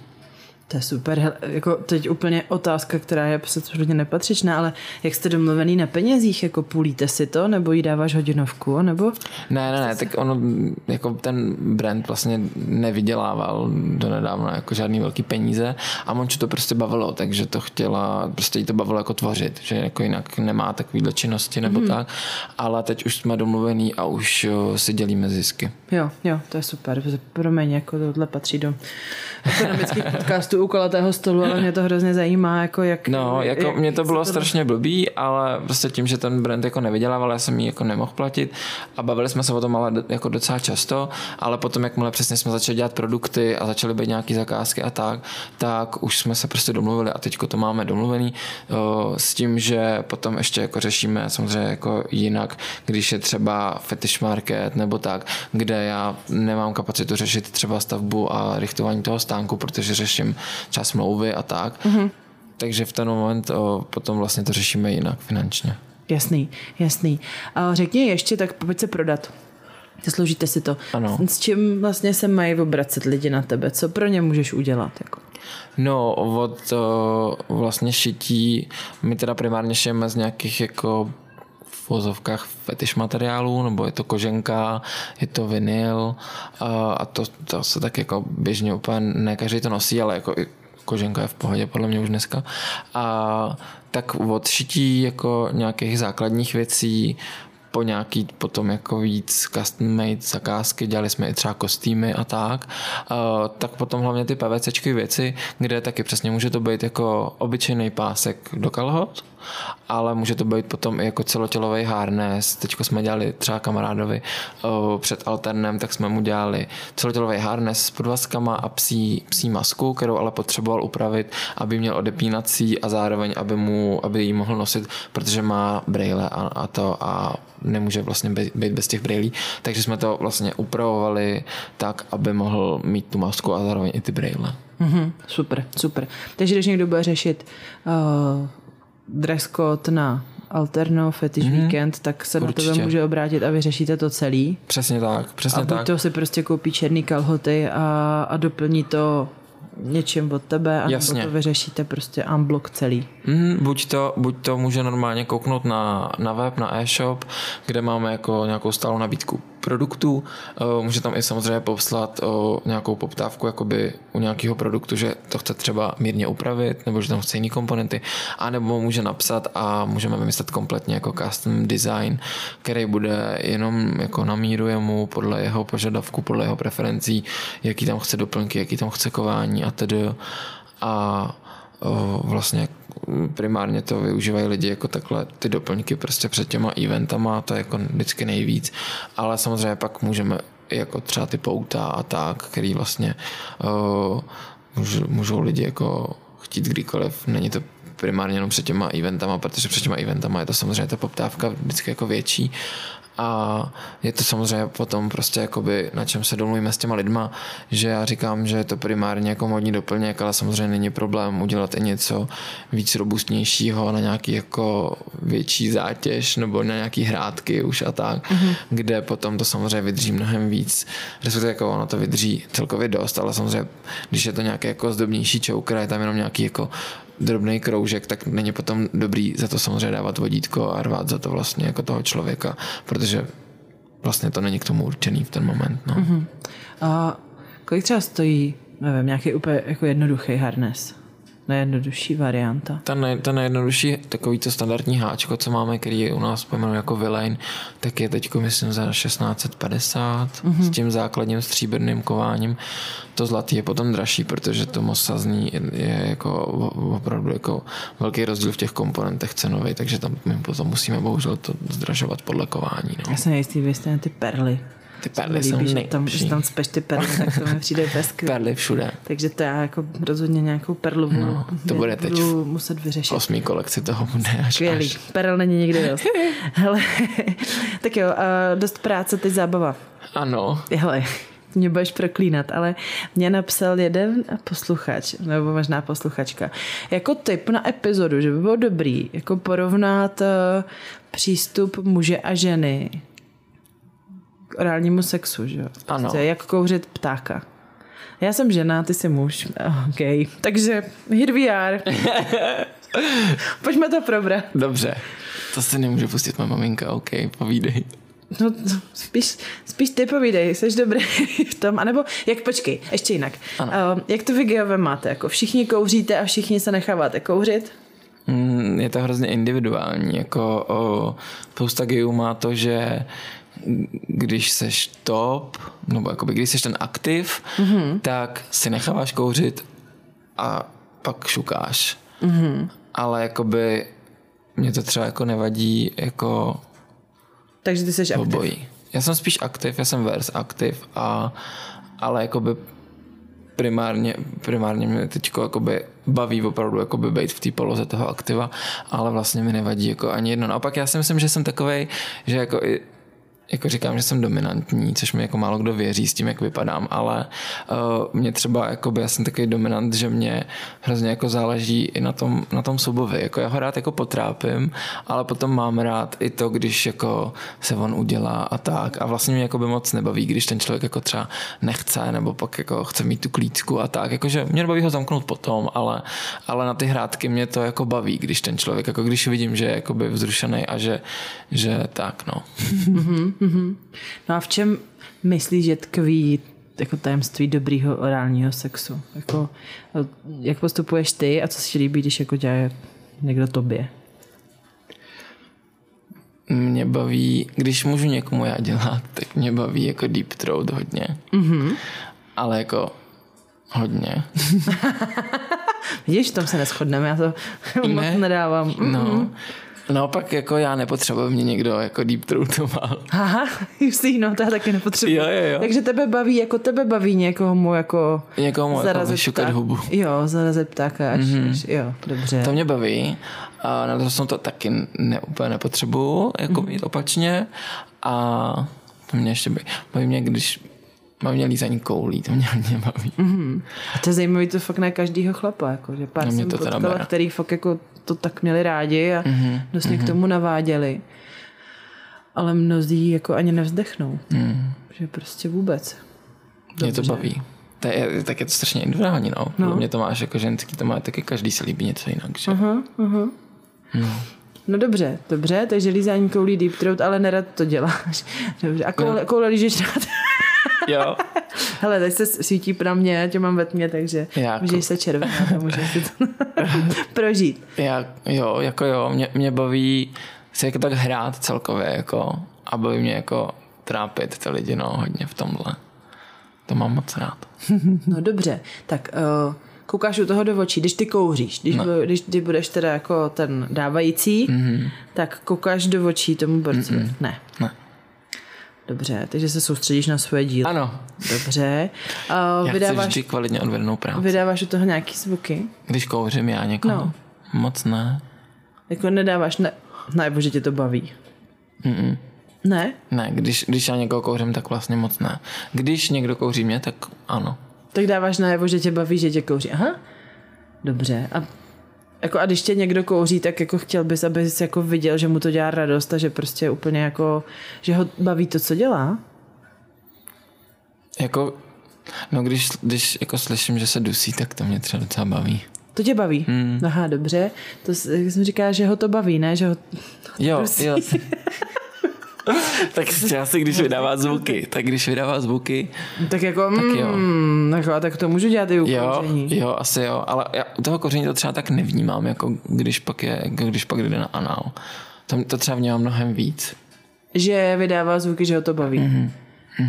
To je super. Hele, jako teď úplně otázka, která je absolutně nepatřičná, ale jak jste domluvený na penězích? Jako půlíte si to, nebo jí dáváš hodinovku, nebo? Ne, ne, ne, tak ono, jako ten brand vlastně nevydělával do nedávna jako žádný velký peníze a Monču to prostě bavilo, takže to chtěla, prostě jí to bavilo jako tvořit, že jako jinak nemá takovýhle činnosti nebo hmm. tak, ale teď už jsme domluvený a už si dělíme zisky. Jo, jo, to je super. Pro mě jako tohle patří do ekonomických podcastů u kolatého stolu, ale mě to hrozně zajímá, jako jak... No, jako jak, mě to bylo se strašně blbý, ale prostě tím, že ten brand jako nevydělával, já jsem ji jako nemohl platit. A bavili jsme se o tom ale jako docela často, ale potom, jakmile přesně jsme začali dělat produkty a začaly být nějaký zakázky a tak, tak už jsme se prostě domluvili a teďko to máme domluvený o, s tím, že potom ještě jako řešíme samozřejmě jako jinak, když je třeba fetish market nebo tak, kde já nemám kapacitu řešit třeba stavbu a rychtování toho stánku, protože řeším třeba smlouvy a tak, mm-hmm takže v ten moment o, potom vlastně to řešíme jinak finančně. Jasný, jasný. A řekni ještě, tak pojď se prodat. Zasloužíte si to. Ano. S čím vlastně se mají obracet lidi na tebe? Co pro ně můžeš udělat? Jako? No, od o, vlastně šití, my teda primárně šijeme z nějakých jako v vozovkách fetiš materiálů, nebo je to koženka, je to vinyl a, to, to se tak jako běžně úplně, ne každý to nosí, ale jako koženka je v pohodě podle mě už dneska. A tak od šití jako nějakých základních věcí po nějaký potom jako víc custom made zakázky, dělali jsme i třeba kostýmy a tak, tak potom hlavně ty PVCčky věci, kde taky přesně může to být jako obyčejný pásek do kalhot, ale může to být potom i jako celotělový harness. Teď jsme dělali třeba kamarádovi uh, před alternem, tak jsme mu dělali celotělový harness s podvazkama a psí, psí masku, kterou ale potřeboval upravit, aby měl odepínací a zároveň, aby, mu, aby ji mohl nosit, protože má braille a, a to a nemůže vlastně být bez těch brailí. Takže jsme to vlastně upravovali tak, aby mohl mít tu masku a zároveň i ty braille. Mm-hmm, super, super. Takže když někdo bude řešit uh, dress code na Alterno Fetish mm-hmm. Weekend, tak se Určitě. na tebe může obrátit a vyřešíte to celý. Přesně tak, přesně a tak. to si prostě koupí černý kalhoty a, a doplní to něčím od tebe a Jasně. to vyřešíte prostě unblock celý. Mm, buď, to, buď to může normálně kouknout na, na web, na e-shop, kde máme jako nějakou stálou nabídku produktů. Eh, může tam i samozřejmě poslat o nějakou poptávku jakoby u nějakého produktu, že to chce třeba mírně upravit, nebo že tam chce jiné komponenty, anebo může napsat a můžeme vymyslet kompletně jako custom design, který bude jenom jako namíruje mu podle jeho požadavku, podle jeho preferencí, jaký tam chce doplňky, jaký tam chce kování a tedy. A o, vlastně primárně to využívají lidi jako takhle ty doplňky prostě před těma eventama, to je jako vždycky nejvíc, ale samozřejmě pak můžeme jako třeba ty pouta a tak, který vlastně uh, můžou, lidi jako chtít kdykoliv, není to primárně jenom před těma eventama, protože před těma eventama je to samozřejmě ta poptávka vždycky jako větší a je to samozřejmě potom prostě jakoby na čem se domluvíme s těma lidma, že já říkám, že je to primárně jako modní doplněk, ale samozřejmě není problém udělat i něco víc robustnějšího na nějaký jako větší zátěž nebo na nějaký hrádky už a tak, mm-hmm. kde potom to samozřejmě vydrží mnohem víc. Respektive jako ono to vydrží celkově dost, ale samozřejmě, když je to nějaký jako zdobnější choker, je tam jenom nějaký jako drobný kroužek, tak není potom dobrý za to samozřejmě dávat vodítko a rvát za to vlastně jako toho člověka, protože vlastně to není k tomu určený v ten moment. No. Uh-huh. A kolik třeba stojí, nevím, nějaký úplně jako jednoduchý harness? Nejjednodušší varianta. Ta, nej, ta nejjednodušší, takový to standardní háčko, co máme, který je u nás pojmenuje jako Villain, tak je teď myslím za 1650 mm-hmm. s tím základním stříbrným kováním. To zlatý je potom dražší, protože to mosazní je, je jako opravdu jako velký rozdíl v těch komponentech cenový, takže tam my potom musíme bohužel to zdražovat podle kování. No. Já jsem nejistý, vy ty perly. Ty perly jsou líbí, tam, když tam speš ty perly, tak to mi [laughs] přijde bez Perly všude. Takže to já jako rozhodně nějakou perlu no, to bude teď budu muset vyřešit. Osmý kolekci toho bude až Skvělý. Až. Perel není nikdy dost. [laughs] Hele, [laughs] tak jo, dost práce, teď zábava. Ano. Hele, mě budeš proklínat, ale mě napsal jeden posluchač, nebo možná posluchačka, jako tip na epizodu, že by bylo dobrý jako porovnat uh, přístup muže a ženy orálnímu sexu, že jo? Ano. Prostě jak kouřit ptáka. Já jsem žena, ty jsi muž. OK. Takže here we are. [laughs] Pojďme to probrat. Dobře. To se nemůže pustit moje maminka, OK, povídej. No, spíš, spíš ty povídej, jsi dobrý v tom, anebo jak, počkej, ještě jinak. Ano. Uh, jak to vy geové máte? Jako všichni kouříte a všichni se necháváte kouřit? Mm, je to hrozně individuální, jako o, spousta gejů má to, že když seš top, nebo jakoby když seš ten aktiv, mm-hmm. tak si necháváš kouřit a pak šukáš. Mm-hmm. Ale jakoby mě to třeba jako nevadí jako Takže ty jsi obojí. aktiv. Já jsem spíš aktiv, já jsem vers aktiv, a, ale jakoby primárně, primárně mě teď jakoby baví opravdu jakoby být v té poloze toho aktiva, ale vlastně mi nevadí jako ani jedno. No a pak já si myslím, že jsem takovej, že jako i jako říkám, že jsem dominantní, což mi jako málo kdo věří s tím, jak vypadám, ale uh, mě třeba, jakoby, já jsem takový dominant, že mě hrozně jako záleží i na tom, na tom subovi. Jako já ho rád jako potrápím, ale potom mám rád i to, když jako se on udělá a tak. A vlastně mě jako by moc nebaví, když ten člověk jako třeba nechce, nebo pak jako chce mít tu klíčku a tak. Jakože mě baví ho zamknout potom, ale, ale na ty hrádky mě to jako baví, když ten člověk, jako když vidím, že je jakoby vzrušený a že, že tak, no. Mm-hmm. No a v čem myslíš, že tkví jako tajemství dobrýho orálního sexu? Jako, jak postupuješ ty a co si líbí, když jako dělá někdo tobě? Mě baví, když můžu někomu já dělat, tak mě baví jako deep throat hodně. Mm-hmm. Ale jako hodně. [laughs] Vidíš, v tom se neschodneme, já to ne, moc nedávám. Mm-hmm. No, Naopak jako já nepotřebuji mě někdo jako deep throatoval. Aha, [laughs] jistý, no to já taky nepotřebuji. Jo, jo, jo. Takže tebe baví, jako tebe baví někomu jako Někomu jako vyšukat hubu. Jo, zarazit ptáka, až, mm-hmm. až, jo, dobře. To mě baví. A na to jsem to taky ne, úplně nepotřebuju, jako mm-hmm. mít opačně. A to mě ještě baví. Baví mě, když Baví mě lízání koulí, to mě hodně baví. Mm-hmm. A to je zajímavé, to fakt na každýho chlapa, jako, že pár no jsem to potkala, který fakt jako to tak měli rádi a mm-hmm. dost mm-hmm. k tomu naváděli. Ale mnozí jako ani nevzdechnou. Mm. Že prostě vůbec. Dobře. Mě to baví. To je, tak je to strašně individuální, no. no. Mě to máš jako ženský, to má taky každý se líbí něco jinak, že? Uh-huh, uh-huh. No. No dobře, dobře, takže lízání koulí deep throat, ale nerad to děláš. [laughs] Dobře, a koule, no. koule lížeš rád? Jo. Hele, teď se svítí na mě, já tě mám ve tmě, takže jako... můžeš se červená a můžeš si to [laughs] prožít. Já, jo, jako jo, mě, mě baví se jako tak hrát celkově, jako a baví mě jako trápit ty lidi, no, hodně v tomhle. To mám moc rád. [laughs] no dobře, tak uh, koukáš u toho do očí, když ty kouříš, když, no. když ty budeš teda jako ten dávající, mm-hmm. tak koukáš do očí tomu borci. Mm-mm. Ne. Ne. Dobře, takže se soustředíš na svoje dílo. Ano. Dobře. [laughs] Uh, já vydáváš, chci vždy kvalitně odvedenou práci. Vydáváš u toho nějaký zvuky? Když kouřím já někoho? No. Moc ne. Jako nedáváš, ne, najevo, že tě to baví. Mm-mm. Ne? Ne, když, když já někoho kouřím, tak vlastně moc ne. Když někdo kouří mě, tak ano. Tak dáváš najevo, že tě baví, že tě kouří. Aha. Dobře. A jako a když tě někdo kouří, tak jako chtěl bys, aby jsi jako viděl, že mu to dělá radost a že prostě úplně jako, že ho baví to, co dělá? Jako, no když, když jako slyším, že se dusí, tak to mě třeba docela baví. To tě baví? Hmm. Aha, dobře. To jsem říká, že ho to baví, ne? Že ho jo, [laughs] dusí. jo. [laughs] [laughs] tak asi, když vydává zvuky, tak když vydává zvuky, tak jako, tak jo. Mm, jako, tak to můžu dělat i u jo, koření. Jo, asi jo, ale já u toho koření to třeba tak nevnímám, jako když pak, je, jako když pak jde na anál. Tam to třeba vnímám mnohem víc. Že vydává zvuky, že ho to baví. Mm-hmm.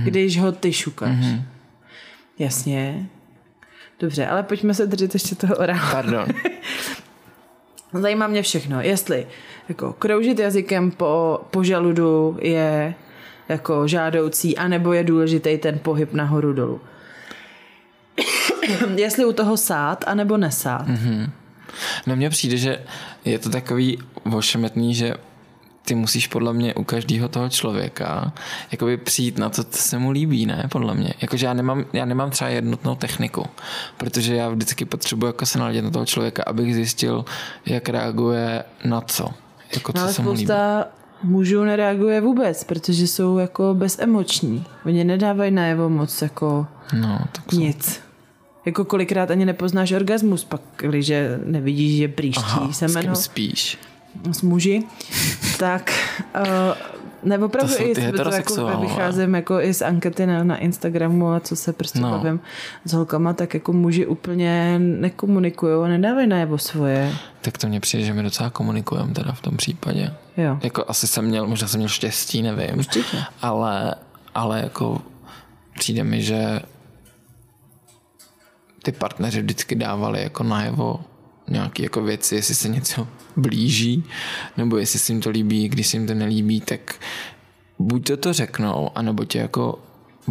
Když ho ty šukáš. Mm-hmm. Jasně. Dobře, ale pojďme se držet ještě toho orálu. Pardon. [laughs] Zajímá mě všechno. Jestli jako kroužit jazykem po, po žaludu je jako žádoucí, anebo je důležitý ten pohyb nahoru dolů. [coughs] Jestli u toho sát, anebo nesát. Mm-hmm. No mně přijde, že je to takový ošemetný, že ty musíš podle mě u každého toho člověka jakoby přijít na to, co se mu líbí, ne? Podle mě. Jakože já nemám, já nemám třeba jednotnou techniku, protože já vždycky potřebuji jako se naladit na toho člověka, abych zjistil, jak reaguje na co. Jako, co no, ale se spousta mužů nereaguje vůbec, protože jsou jako bezemoční. Oni nedávají najevo moc jako no, tak nic. Jsou. Jako kolikrát ani nepoznáš orgasmus, pak, když nevidíš, že příští Aha, semeno. S kým spíš? S muži. tak uh, nebo opravdu i ty to jako vycházím jako i z ankety na, na Instagramu a co se prostě no. bavím s holkama, tak jako muži úplně nekomunikují a nedávají najevo svoje. Tak to mně přijde, že my docela komunikujeme teda v tom případě. Jo. Jako asi jsem měl, možná jsem měl štěstí, nevím. Určitě. Ale, ale jako přijde mi, že ty partneři vždycky dávali jako najevo nějaké jako věci, jestli se něco blíží, nebo jestli se jim to líbí, když se jim to nelíbí, tak buď to to řeknou, anebo tě jako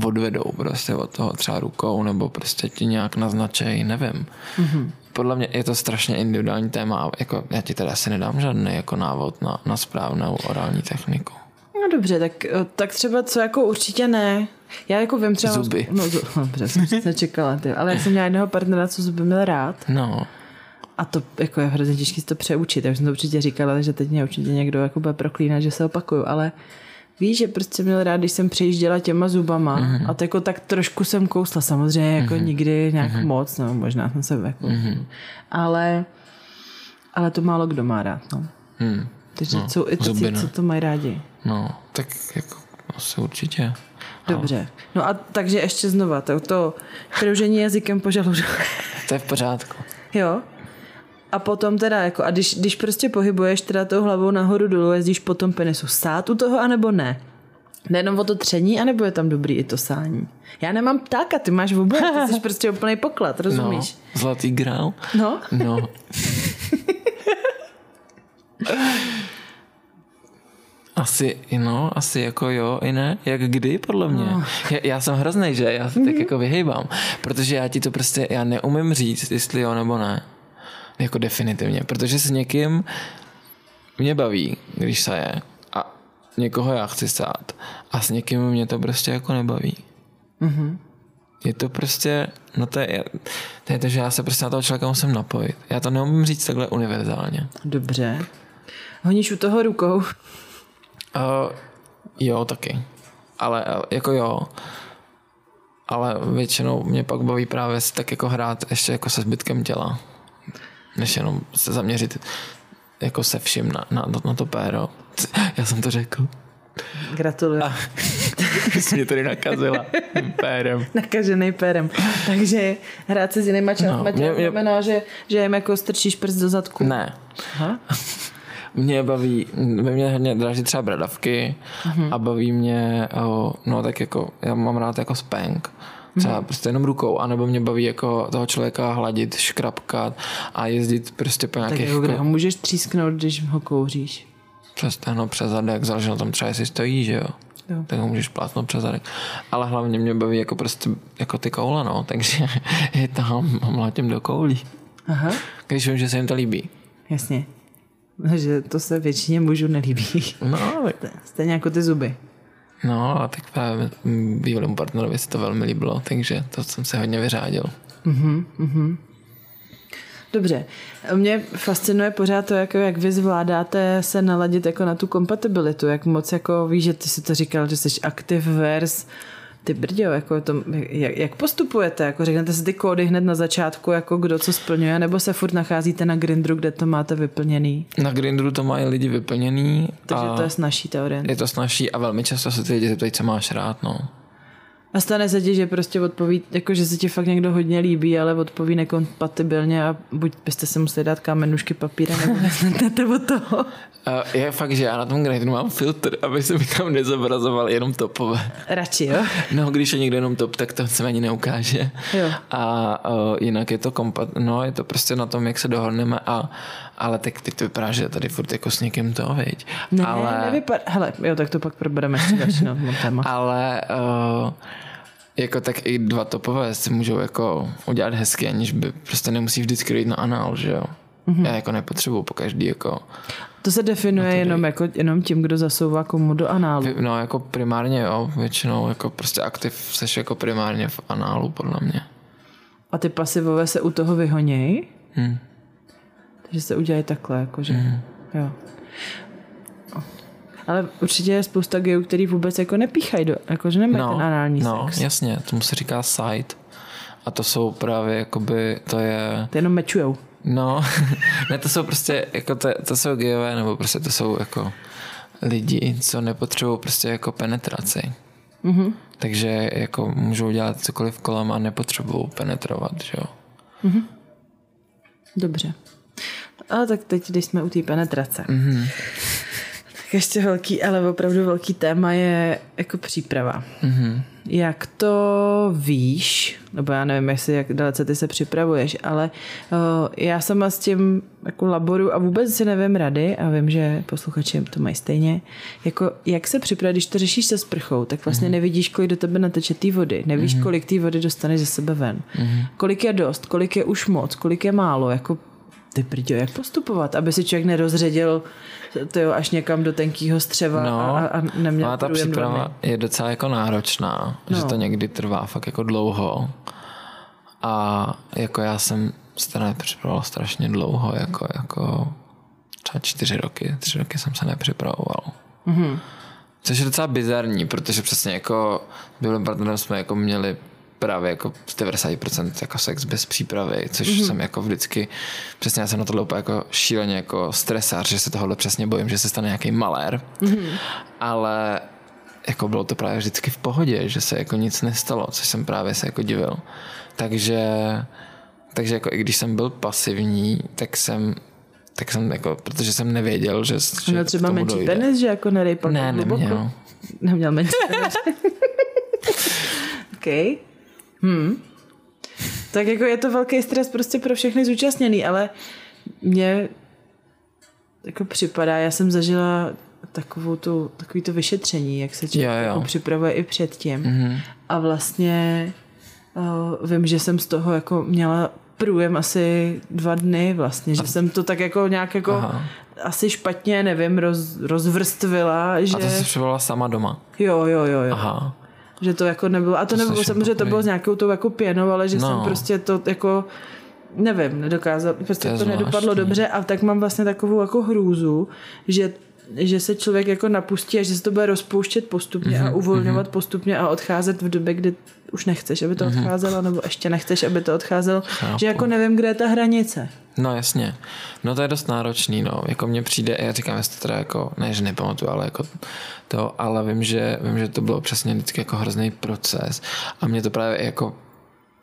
odvedou prostě od toho třeba rukou, nebo prostě ti nějak naznačej, nevím. Mm-hmm. Podle mě je to strašně individuální téma, jako já ti teda asi nedám žádný jako návod na, na správnou orální techniku. No dobře, tak, eh, tak třeba co jako určitě ne. Já jako vím třeba... Zuby. No, zu, [laughs] no dobře, jsem se nečekala, ty. ale já jsem měla jednoho partnera, co zuby měl rád. No, A to jako je hrozně těžké si to přeučit. Já už jsem to určitě říkala, že teď mě určitě někdo jako bude proklínat, že se opakuju, ale víš, že prostě měl rád, když jsem přejížděla těma zubama mm-hmm. a to jako tak trošku jsem kousla, samozřejmě jako mm-hmm. nikdy nějak mm-hmm. moc, no možná jsem se jako, mm-hmm. ale, ale to málo kdo má rád, no. hm. Takže No, jsou i ne. co to mají rádi. no, tak jako asi určitě. Dobře. No a takže ještě znova, to, to kroužení jazykem po žaludu. To je v pořádku. jo? A potom teda, jako, a když, když prostě pohybuješ teda tou hlavou nahoru dolů, jezdíš po tom penisu, stát u toho, anebo ne? Nejenom o to tření, anebo je tam dobrý i to sání? Já nemám ptáka, ty máš vůbec, ty jsi [laughs] prostě úplný poklad, No, rozumíš? zlatý grál. No. No. [laughs] Asi, no, asi jako jo, i ne. Jak kdy, podle mě. No. Já, já jsem hrozný, že? Já se tak jako vyhejbám. Protože já ti to prostě, já neumím říct, jestli jo nebo ne. Jako definitivně. Protože s někým mě baví, když se je. A někoho já chci sát. A s někým mě to prostě jako nebaví. Je to prostě, no to je, to je to, že já se prostě na toho člověka musím napojit. Já to neumím říct takhle univerzálně. Dobře. Honíš u toho rukou. Uh, jo, taky. Ale ale jako jo. Ale většinou mě pak baví právě si tak jako hrát ještě jako se zbytkem těla. Než jenom se zaměřit jako se vším na, na, na to péro. Já jsem to řekl. Gratuluju. Ty jsi mě tady nakazila pérem. Nakažený pérem. Takže hrát se s jinýma částma No, mě- mě- znamená, že, že jim jako strčíš prst do zadku. Ne. Aha. Mě baví, ve mě hodně draží třeba bradavky mm-hmm. a baví mě, no tak jako, já mám rád jako spank, třeba prostě jenom rukou, anebo mě baví jako toho člověka hladit, škrapkat a jezdit prostě po Tak nějakých jako kde ho můžeš třísknout, když ho kouříš. přes stehno, přes zadek, záleží na tom třeba, jestli stojí, že jo. Jo. Tak ho můžeš plátnout přes zadek. Ale hlavně mě baví jako prostě jako ty koule, no, takže [laughs] je tam a mlátím do koulí. Aha, Když vím, že se jim to líbí. jasně. že to se většině mužů nelíbí. No, tak Stejně jako ty zuby. No, a tak právě bývalému partnerovi se to velmi líbilo, takže to jsem se hodně vyřádil. Dobře. Mě fascinuje pořád to, jako jak vy zvládáte se naladit jako na tu kompatibilitu, jak moc jako víš, že ty si to říkal, že jsi aktiv vers, ty brďo, jako to, jak, jak, postupujete, jako řeknete si ty kódy hned na začátku, jako kdo co splňuje, nebo se furt nacházíte na Grindru, kde to máte vyplněný. Na Grindru to mají lidi vyplněný Takže to je snažší teorie. je to snažší a velmi často se ty lidi zeptají, co máš rád, no. A stane se ti, že prostě odpoví, jako že se ti fakt někdo hodně líbí, ale odpoví nekompatibilně a buď byste si museli dát kámenušky papíra, nebo [laughs] neznete od toho. A je fakt, že já na tom Grindru mám filtr, aby se mi tam nezobrazoval jenom topové. Radši, jo? No, když je někdo jenom top, tak to se ani neukáže. Jo. A uh, jinak je to kompat, no, je to prostě na tom, jak se dohodneme a ale tak teď to vypadá, že tady furt jako s někým to, viď? Ne, ale, nevypadá. Hele, jo, tak to pak probereme ještě další no, téma. ale uh, jako tak i dva topové si můžou jako udělat hezky, aniž by prostě nemusí vždycky jít na anál, že jo? Mm-hmm. Já jako nepotřebuju po každý jako, To se definuje to jenom, jako, jenom tím, kdo zasouvá komu do análu. no jako primárně jo, většinou jako prostě aktiv seš jako primárně v análu podle mě. A ty pasivové se u toho vyhonějí, Hm. takže se udělají takhle, jakože, jo. Ale určitě je spousta gejů, který vůbec jako nepíchají do, jakože nemají ten anální no, sex. jasně, tomu se říká side. A to jsou právě jakoby, to je, Ty jenom mečujou. no, [laughs] ne, to jsou prostě, jako to, to jsou gejové, nebo prostě to jsou jako lidi, co nepotřebují prostě jako penetraci. Mhm. Takže jako můžou dělat cokoliv kolem a nepotřebují penetrovat, že jo. Dobře. A tak teď, když jsme u té penetrace. Mhm. Tak ještě velký, ale opravdu velký téma je jako příprava. Mhm. Jak to víš, nebo já nevím, jestli jak dalece ty se připravuješ, ale uh, já sama s tím jako laboru a vůbec si nevím rady a vím, že posluchači to mají stejně. Jako jak se připravit, když to řešíš se sprchou, tak vlastně nevidíš, kolik do tebe nateče té vody. Nevíš, kolik té vody dostaneš ze sebe ven. Kolik je dost, kolik je už moc, kolik je málo. Jako ty prďo, jak postupovat, aby si člověk nerozředil to jo, až někam do tenkého střeva no, a, a neměl a ta příprava je docela jako náročná, no. že to někdy trvá fakt jako dlouho. A jako já jsem se nepřipravoval strašně dlouho, jako, jako třeba čtyři roky, tři roky jsem se nepřipravoval. Mm-hmm. Což je docela bizarní, protože přesně jako bývalým partnerem jsme jako měli právě jako 90% jako sex bez přípravy, což mm-hmm. jsem jako vždycky, přesně já jsem na tohle úplně jako šíleně jako stresář, že se tohle přesně bojím, že se stane nějaký malér, mm-hmm. ale jako bylo to právě vždycky v pohodě, že se jako nic nestalo, což jsem právě se jako divil. Takže, takže jako i když jsem byl pasivní, tak jsem tak jsem jako, protože jsem nevěděl, že, že Měl třeba menší dojde. penis, že jako nerejpal Ne, neměl. Neměl menší penis. [laughs] [laughs] OK. Hmm. Tak jako je to velký stres prostě pro všechny zúčastněný, ale mně jako připadá, já jsem zažila takovou tu, takový to vyšetření, jak se člověk jo, jo. Jako připravuje i předtím. Mm-hmm. A vlastně uh, vím, že jsem z toho jako měla průjem asi dva dny vlastně, že a... jsem to tak jako nějak jako Aha. asi špatně, nevím, roz, rozvrstvila. Že... A to jsi přivolala sama doma? Jo, jo, jo, jo. Aha. Že to jako nebylo, a to, to nebylo samozřejmě, to bylo s nějakou tou jako pěnou, ale že no. jsem prostě to jako nevím, nedokázal, prostě to, to nedopadlo dobře a tak mám vlastně takovou jako hrůzu, že že se člověk jako napustí a že se to bude rozpouštět postupně mm-hmm, a mhm, uvolňovat mm-hmm. postupně a odcházet v době, kdy už nechceš, aby to mm-hmm. odcházelo, nebo ještě nechceš, aby to odcházelo. Chápu. Že jako nevím, kde je ta hranice. No jasně. No to je dost náročný, no. Jako mně přijde, já říkám, jestli to teda jako, ne, že nepamatuju, ale jako to, ale vím, že, vím, že to bylo přesně vždycky jako hrozný proces a mě to právě jako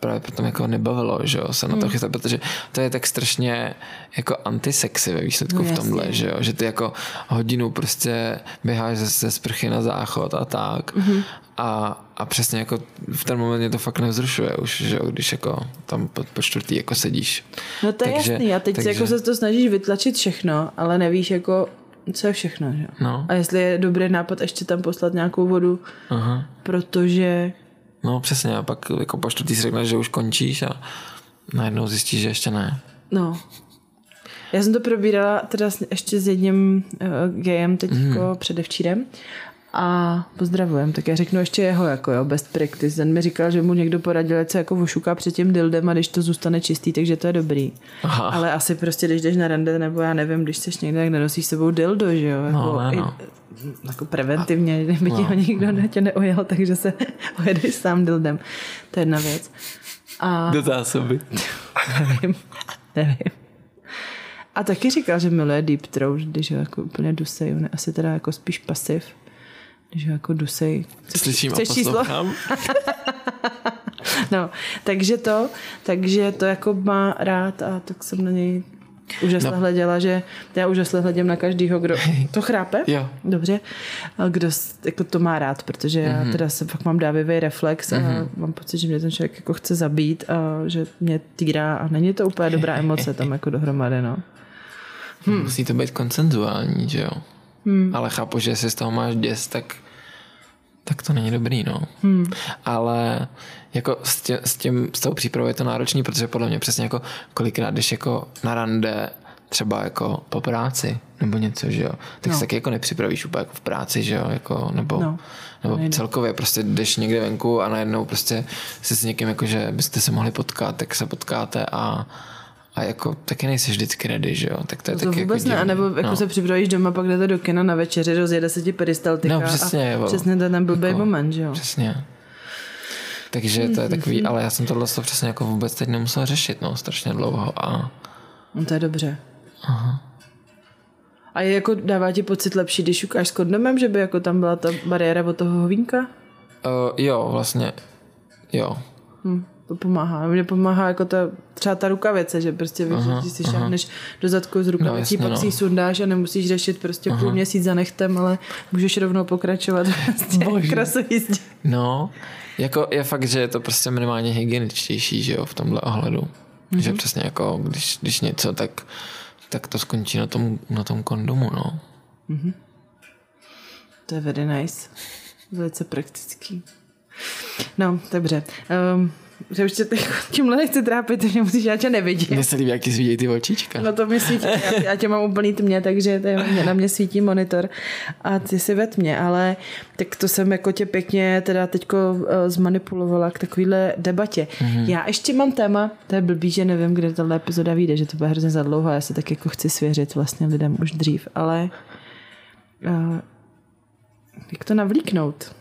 právě proto mě jako nebavilo, že jo, se na to hmm. chystat, protože to je tak strašně jako antisexy ve výsledku no, v tomhle, že jo, že ty jako hodinu prostě běháš ze, ze sprchy na záchod a tak mm-hmm. A, a přesně jako v ten moment mě to fakt nevzrušuje už, že jo, když jako tam po, po čtvrtý jako sedíš. No to je takže, jasný a teď takže... jako se to snažíš vytlačit všechno, ale nevíš jako co je všechno, že? No. A jestli je dobrý nápad ještě tam poslat nějakou vodu, Aha. protože No přesně, a pak jako po čtvrtý si řekneš, že už končíš a najednou zjistíš, že ještě ne. No. Já jsem to probírala teda ještě s jedním uh, gejem teď mm. jako předevčírem a pozdravujem, tak já řeknu ještě jeho jako jo, best practice. Ten mi říkal, že mu někdo poradil, ať se jako vošuká před tím dildem a když to zůstane čistý, takže to je dobrý. Aha. Ale asi prostě, když jdeš na rande, nebo já nevím, když jsi někde, tak nenosíš sebou dildo, že jo? Jako, no, ne, no. I, jako preventivně, kdyby no. ti ho nikdo ne, tě neojel, takže se [laughs] ojedeš sám dildem. To je jedna věc. A... Do zásoby. nevím, nevím. A taky říkal, že miluje deep throat, když ho jako úplně dusej, asi teda jako spíš pasiv že jako dusej. Chceš, Slyším chceš a číslo? no, takže to, takže to jako má rád a tak jsem na něj úžasně no. hleděla, že já úžasně hledím na každýho, kdo [laughs] to chrápe. jo. Dobře. Kdo jako to má rád, protože mm-hmm. já mhm. teda se pak mám dávivý reflex a mm-hmm. mám pocit, že mě ten člověk jako chce zabít a že mě týrá a není to úplně dobrá emoce tam jako dohromady, no. Hm. Musí to být koncenzuální, že jo? Hmm. Ale chápu, že jestli z toho máš děs, tak tak to není dobrý, no. Hmm. Ale jako s, tě, s, tím, s tou přípravou je to náročný, protože podle mě přesně jako kolikrát, když jako na rande třeba jako po práci nebo něco, že jo, tak no. se taky jako nepřipravíš úplně jako v práci, že jo, jako, nebo, no. nebo celkově prostě jdeš někde venku a najednou prostě si s někým jako, že byste se mohli potkat, tak se potkáte a a jako taky nejsi vždycky ready, že jo? Tak to je to taky vůbec jako ne, nebo jako no. se připravíš doma, pak jdete do kina na večeři, rozjede se ti peristaltika no, přesně, a přesně ten, ten blbý jako, moment, že jo? Přesně. Takže to je takový, ale já jsem tohle přesně jako vůbec teď nemusel řešit, no, strašně dlouho a... No to je dobře. Aha. A je jako, dává ti pocit lepší, když ukáš s kondomem, že by jako tam byla ta bariéra od toho hovínka? Uh, jo, vlastně, jo. Hm to pomáhá. Mně pomáhá jako ta, třeba ta rukavice, že prostě víš, že si šáhneš do zadku z rukavicí, no, pak no. si ji sundáš a nemusíš řešit prostě aha. půl měsíc za nechtem, ale můžeš rovnou pokračovat [laughs] prostě krasový No, jako je fakt, že je to prostě minimálně hygieničtější, že jo, v tomhle ohledu. Mm-hmm. Že přesně jako, když, když něco, tak, tak to skončí na tom, na tom kondomu, no. Mm-hmm. To je very nice. Velice praktický. No, dobře. Um, že už tě [laughs] tímhle nechci trápit, že musíš, já tě nevidím. Mně se líbí, jak ti svídějí ty očička. No to mi svítí, já, já tě mám úplný tmě, takže to je, na mě svítí monitor a ty si ve tmě, ale tak to jsem jako tě pěkně teda teďko uh, zmanipulovala k takovýhle debatě. Mm-hmm. Já ještě mám téma, to je blbý, že nevím, kde tahle epizoda vyjde, že to bude hrozně za dlouho, já se tak jako chci svěřit vlastně lidem už dřív, ale uh, jak to navlíknout?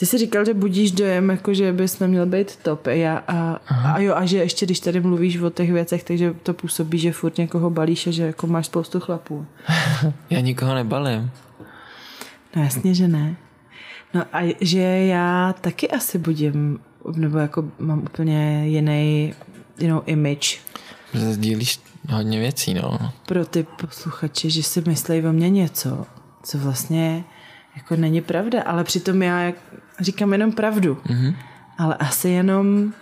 Ty jsi říkal, že budíš dojem, jako že bys neměl být top. Já, a, a, jo, a že ještě když tady mluvíš o těch věcech, takže to působí, že furt někoho balíš a že jako máš spoustu chlapů. [laughs] já nikoho nebalím. No jasně, že ne. No a že já taky asi budím, nebo jako mám úplně jiný, jinou image. Sdílíš hodně věcí, no. Pro ty posluchače, že si myslí o mě něco, co vlastně jako není pravda, ale přitom já říkám jenom pravdu. Mm-hmm. Ale asi jenom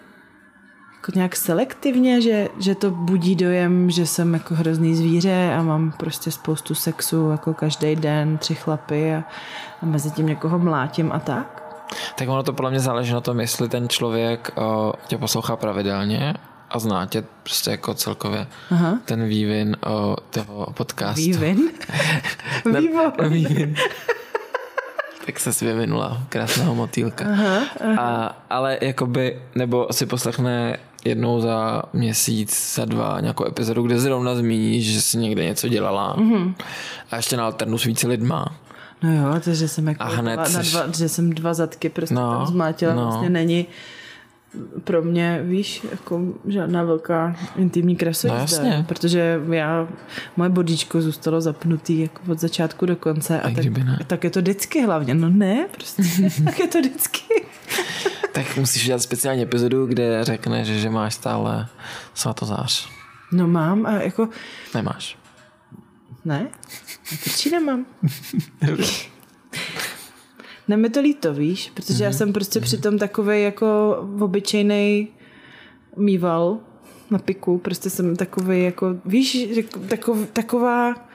jako nějak selektivně, že, že to budí dojem, že jsem jako hrozný zvíře a mám prostě spoustu sexu jako každý den, tři chlapy a, a mezi tím někoho mlátím a tak. Tak ono to podle mě záleží na tom, jestli ten člověk o, tě poslouchá pravidelně a zná tě prostě jako celkově Aha. ten vývin o, toho podcastu. Vývin? [laughs] Vývin. vývin se vyvinula krásného motýlka. Aha, aha. A, ale jakoby, nebo si poslechne jednou za měsíc, za dva nějakou epizodu, kde zrovna zmíníš, že jsi někde něco dělala. Mm-hmm. A ještě na alternu s více lidma. No jo, to, že jsem jako a hned dva, na dva, že jsem dva zadky prostě no, tam zmátila, no. vlastně není pro mě, víš, jako žádná velká intimní krasojízda, no protože já, moje bodíčko zůstalo zapnutý jako od začátku do konce a, a tak, tak je to vždycky hlavně, no ne, prostě, [laughs] tak je to vždycky. [laughs] tak musíš dělat speciální epizodu, kde řekneš, že máš stále svatozář. No mám a jako... Nemáš. Ne? Proč nemám? [laughs] Ne, mi to líto, víš, protože mm-hmm. já mhm. jsem prostě mm-hmm. přitom takový jako obyčejný mýval na piku, prostě jsem takový jako, víš, takov, taková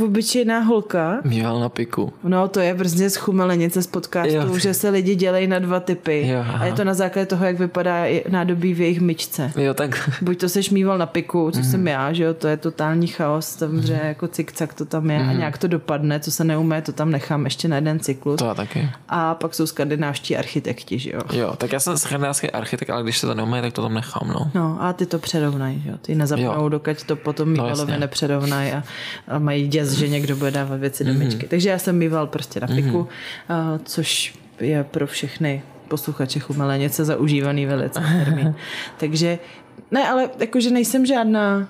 obyčejná holka. Mýval na piku. No, to je prostě schumelenice z podcastu, jo. že se lidi dělají na dva typy. Jo, a je to na základě toho, jak vypadá nádobí v jejich myčce. Jo, tak. Buď to seš mýval na piku, co mm. jsem já, že jo, to je totální chaos, samozřejmě mm. jako cikcak to tam je mm. a mhm. nějak to dopadne, co se neumé, to tam nechám ještě na jeden cyklus. To já taky. A pak jsou skandinávští architekti, že jo. Jo, tak já jsem skandinávský architekt, ale když se to neumé, tak to tam nechám, no. No a ty to přerovnají, jo. Ty nezapnou, dokud to potom mývalovi no, nepřerovnají a, a mají děs, že někdo bude dávat věci do myčky. Mm-hmm. Takže já jsem mýval prostě na piku, mm-hmm. což je pro všechny posluchače chumele něco zaužívaný velice [laughs] termín. Takže ne, ale jakože nejsem žádná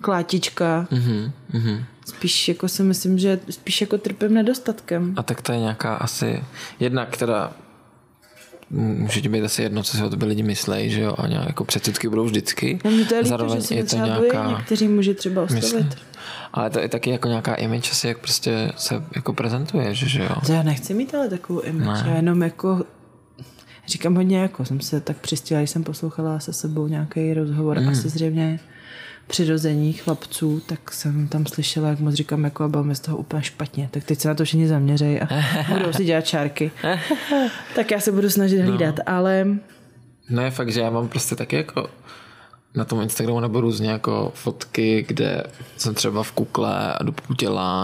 klátička. Mm-hmm. Spíš jako si myslím, že spíš jako trpím nedostatkem. A tak to je nějaká asi jedna, která může ti být asi jedno, co si o tobě lidi myslí, že jo, a nějak jako předsudky budou vždycky. No, to je líto, Zároveň že je to nějaká... někteří může třeba ostavit. Ale to je taky jako nějaká image asi, jak prostě se jako prezentuje, že, že jo. To já nechci mít ale takovou image, ne. já jenom jako říkám hodně jako, jsem se tak přistihla, když jsem poslouchala se sebou nějaký rozhovor, mm. asi zřejmě přirození chlapců, tak jsem tam slyšela, jak moc říkám, jako a bylo mi z toho úplně špatně. Tak teď se na to všichni zaměřejí a [laughs] budou si dělat čárky. [laughs] tak já se budu snažit no. hlídat, ale... No je fakt, že já mám prostě taky jako na tom Instagramu nebo různě jako fotky, kde jsem třeba v kukle a do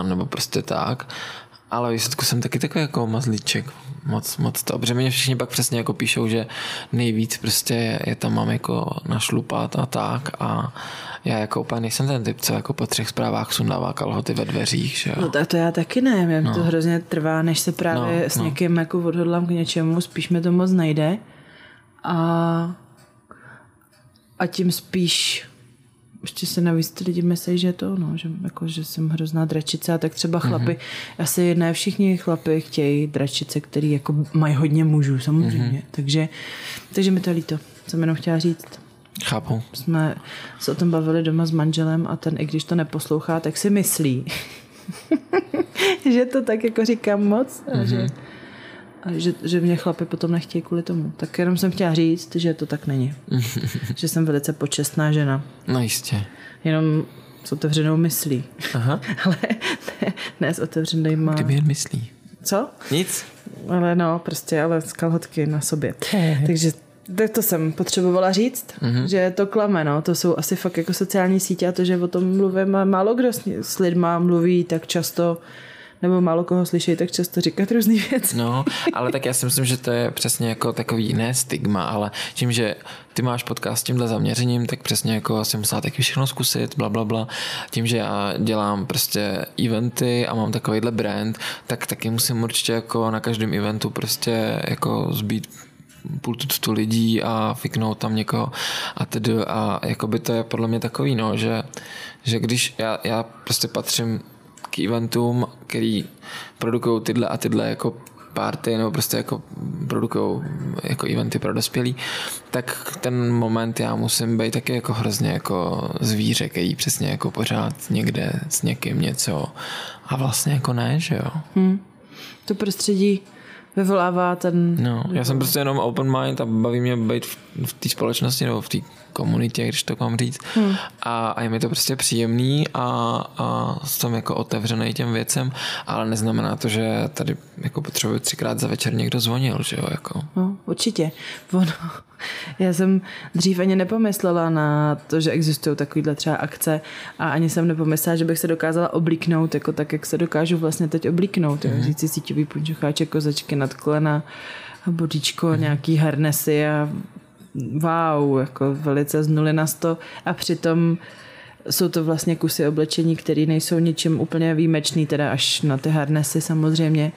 nebo prostě tak ale výsledku jsem taky takový jako mazlíček. Moc, moc to. Protože mě všichni pak přesně jako píšou, že nejvíc prostě je tam mám jako našlupat a tak a já jako úplně nejsem ten typ, co jako po třech zprávách sundává kalhoty ve dveřích, že jo? No tak to já taky ne, mě no. to hrozně trvá, než se právě no, s no. někým jako odhodlám k něčemu, spíš mi to moc nejde a a tím spíš ještě se navíc ty lidi myslí, že to, no, že, jako, že jsem hrozná dračice a tak třeba mhm. chlapy, mm-hmm. asi ne všichni chlapy chtějí dračice, který jako mají hodně mužů samozřejmě, mm-hmm. takže, takže mi to líto, jsem jenom chtěla říct. Chápu. Jsme se o tom bavili doma s manželem a ten, i když to neposlouchá, tak si myslí, [laughs] že to tak jako říkám moc mm-hmm. že že, že mě chlapy potom nechtějí kvůli tomu. Tak jenom jsem chtěla říct, že to tak není. [laughs] že jsem velice počestná žena. No jistě. Jenom s otevřenou myslí. Aha. [laughs] Ale ne, ne s otevřenýma... Kdyby jen myslí. Co? Nic. Ale no, prostě, ale z kalhotky na sobě. Takže tak to jsem potřebovala říct, mm-hmm. že to klame, no. To jsou asi fakt jako sociální sítě a to, že o tom mluvím a málo kdo s, s lidma mluví tak často, nebo málo koho slyší tak často říkat různý věci. No, ale tak já si myslím, že to je přesně jako takový ne stigma, ale tím, že ty máš podcast s tímhle zaměřením, tak přesně jako jsem musela taky všechno zkusit, bla, bla, bla. Tím, že já dělám prostě eventy a mám takovýhle brand, tak taky musím určitě jako na každém eventu prostě jako zbít půl tuctu lidí a fiknout tam někoho a tedy a jakoby to je podle mě takový, no, že, že když já, já prostě patřím k eventům, který produkují tyhle a tyhle jako party nebo prostě jako produkují jako eventy pro dospělí, tak ten moment já musím být taky jako hrozně jako zvíře, který přesně jako pořád někde s někým něco a vlastně jako ne, že jo. Hmm. To prostředí vyvolává ten... No, já jsem prostě jenom open mind a baví mě být v, v té společnosti nebo v té komunitě, když to mám říct. Hmm. A, a je mi to prostě příjemný a, a jsem jako otevřený těm věcem, ale neznamená to, že tady jako potřebuji třikrát za večer někdo zvonil, že jo, jako. No, určitě. Ono, já jsem dřív ani nepomyslela na to, že existují takovýhle třeba akce a ani jsem nepomyslela, že bych se dokázala oblíknout, jako tak, jak se dokážu vlastně teď oblíknout. Mm-hmm. Říct si síťový punčocháček, kozačky nad kolena, bodíčko, mm-hmm. nějaký harnesy a wow, jako velice z nuly na sto a přitom jsou to vlastně kusy oblečení, které nejsou ničím úplně výjimečný, teda až na ty harnesy samozřejmě.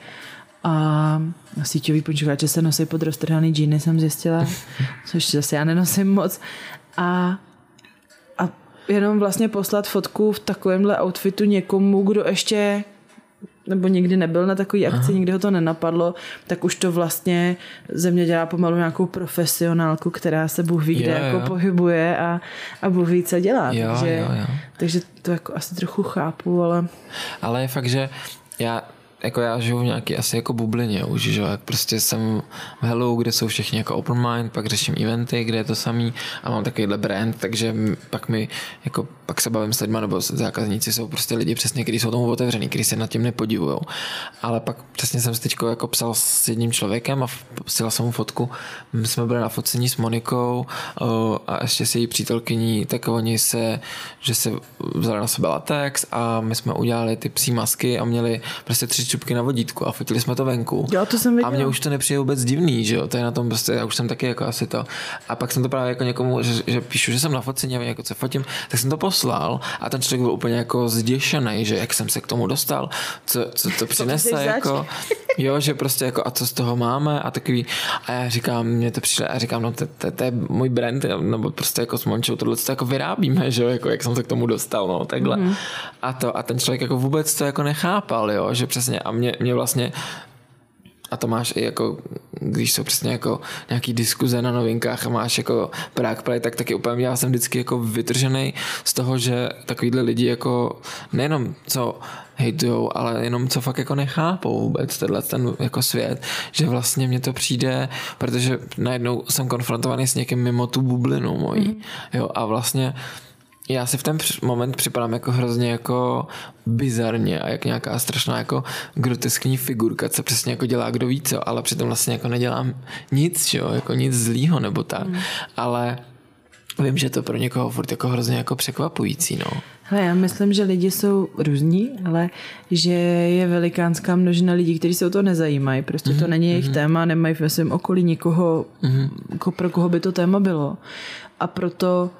A síťový počívače se nosí pod roztrhaný džíny, jsem zjistila, [laughs] což zase já nenosím moc. A, a jenom vlastně poslat fotku v takovémhle outfitu někomu, kdo ještě nebo nikdy nebyl na takový akci, Aha. nikdy ho to nenapadlo, tak už to vlastně země dělá pomalu nějakou profesionálku, která se Bůh ví, kde jo, jako jo. pohybuje a, a Bůh ví, co dělá. Jo, takže, jo, jo. takže to jako asi trochu chápu, ale... Ale je fakt, že já jako já žiju v nějaký asi jako bublině už, že jak prostě jsem v Hello, kde jsou všichni jako open mind, pak řeším eventy, kde je to samý a mám takovýhle brand, takže pak mi jako pak se bavím s lidmi, nebo zákazníci jsou prostě lidi přesně, kteří jsou tomu otevřený, kteří se nad tím nepodivují. Ale pak přesně jsem teď jako psal s jedním člověkem a posílal jsem mu fotku. My jsme byli na focení s Monikou a ještě s její přítelkyní, tak oni se, že se vzali na sebe latex a my jsme udělali ty psí masky a měli prostě tři čupky na vodítku a fotili jsme to venku. Jo, to jsem A mě už to nepřijde vůbec divný, že jo, to je na tom prostě, já už jsem taky jako asi to. A pak jsem to právě jako někomu, že, že píšu, že jsem na focení a jako co fotím, tak jsem to poslal a ten člověk byl úplně jako zděšený, že jak jsem se k tomu dostal, co, co to [laughs] přinese, to jako, [laughs] jo, že prostě jako a co z toho máme a takový, a já říkám, mě to přišlo, a říkám, no to, to, to je můj brand, nebo prostě jako s Mončou tohle to jako vyrábíme, že jo, jako jak jsem se k tomu dostal, no, takhle. Mm-hmm. A to, a ten člověk jako vůbec to jako nechápal, jo, že přesně, a mě, mě vlastně a to máš i jako, když jsou přesně jako nějaký diskuze na novinkách a máš jako Prague Play, tak taky úplně já jsem vždycky jako vytržený z toho, že takovýhle lidi jako nejenom co hejtujou, ale jenom co fakt jako nechápou vůbec tenhle ten jako svět, že vlastně mně to přijde, protože najednou jsem konfrontovaný s někým mimo tu bublinu mojí, mm. jo, a vlastně já si v ten moment připadám jako hrozně jako bizarně a jak nějaká strašná jako groteskní figurka, co přesně jako dělá kdo ví co, ale přitom vlastně jako nedělám nic, jo, jako nic zlýho nebo tak, mm. ale vím, že to pro někoho furt jako hrozně jako překvapující, no. Hele, já myslím, že lidi jsou různí, ale že je velikánská množina lidí, kteří se o to nezajímají. Prostě mm-hmm. to mhm, není jejich mm-hmm. téma, nemají ve svém okolí nikoho, mm-hmm. pro koho by to téma bylo. A proto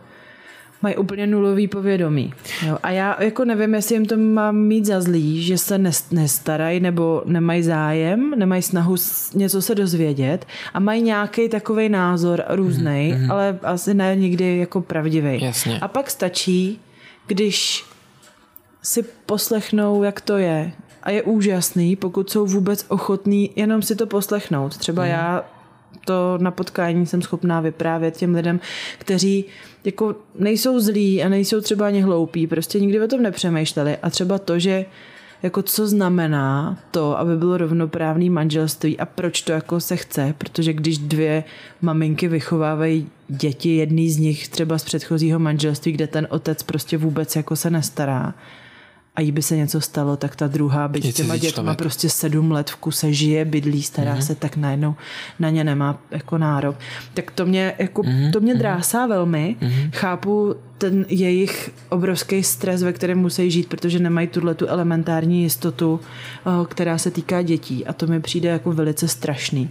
mají úplně nulový povědomí. Jo. A já jako nevím, jestli jim to mám mít za zlý, že se nestarají nebo nemají zájem, nemají snahu něco se dozvědět a mají nějaký takový názor různý, mm-hmm. ale asi ne nikdy jako pravdivý. Jasně. A pak stačí, když si poslechnou, jak to je. A je úžasný, pokud jsou vůbec ochotní jenom si to poslechnout. Třeba mm. já to na potkání jsem schopná vyprávět těm lidem, kteří jako nejsou zlí a nejsou třeba ani hloupí, prostě nikdy o tom nepřemýšleli. A třeba to, že jako co znamená to, aby bylo rovnoprávný manželství a proč to jako se chce, protože když dvě maminky vychovávají děti, jedný z nich třeba z předchozího manželství, kde ten otec prostě vůbec jako se nestará, a jí by se něco stalo, tak ta druhá, byť s těma dětma člověk. prostě sedm let v kuse žije, bydlí, stará mm-hmm. se, tak najednou na ně nemá jako nárok. Tak to mě, jako, mm-hmm. to mě mhm. drásá velmi. Mm-hmm. Chápu ten jejich obrovský stres, ve kterém musí žít, protože nemají tuhle tu elementární jistotu, eh, která se týká dětí a to mi přijde jako velice strašný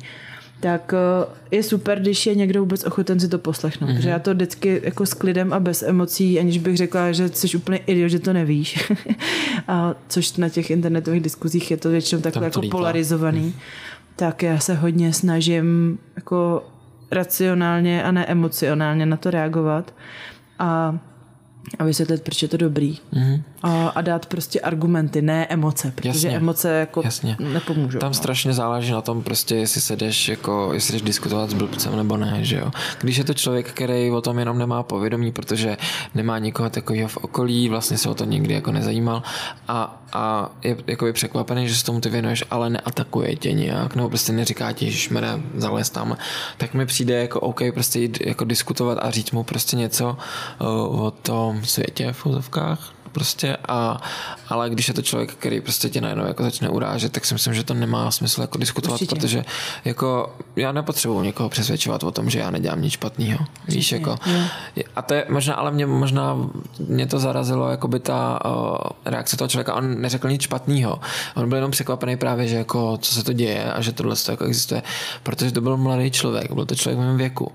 tak eh, je super, když je někdo vůbec ochoten si to poslechnout. Mm-hmm. Protože já to vždycky jako s klidem a bez emocí, aniž bych řekla, že jsi úplně idiot, že to nevíš. [laughs] a což na těch internetových diskuzích je to většinou takhle jako líta. polarizovaný. Mm. Tak já se hodně snažím jako racionálně a ne emocionálně na to reagovat. A a vysvětlit, proč je to dobrý. Mm-hmm. A, a dát prostě argumenty, ne emoce, protože Jasně. emoce jako Jasně. nepomůžou. Tam no. strašně záleží na tom prostě, jestli se jdeš jako, jestli jdeš diskutovat s blbcem nebo ne, že jo. Když je to člověk, který o tom jenom nemá povědomí, protože nemá nikoho takového v okolí, vlastně se o to nikdy jako nezajímal a, a je jakoby překvapený, že se tomu ty věnuješ, ale neatakuje tě nějak, nebo prostě neříká ti, že šmere, zalez tam, tak mi přijde jako OK prostě jít jako diskutovat a říct mu prostě něco uh, o tom světě v úzovkách, prostě, a, ale když je to člověk, který prostě tě najednou jako začne urážet, tak si myslím, že to nemá smysl jako diskutovat, Určitě. protože jako já nepotřebuji někoho přesvědčovat o tom, že já nedělám nic špatného. Víš, jako. A to je možná, ale mě možná mě to zarazilo, jako by ta uh, reakce toho člověka, on neřekl nic špatného. On byl jenom překvapený právě, že jako co se to děje a že tohle jako existuje, protože to byl mladý člověk, byl to člověk v mém věku.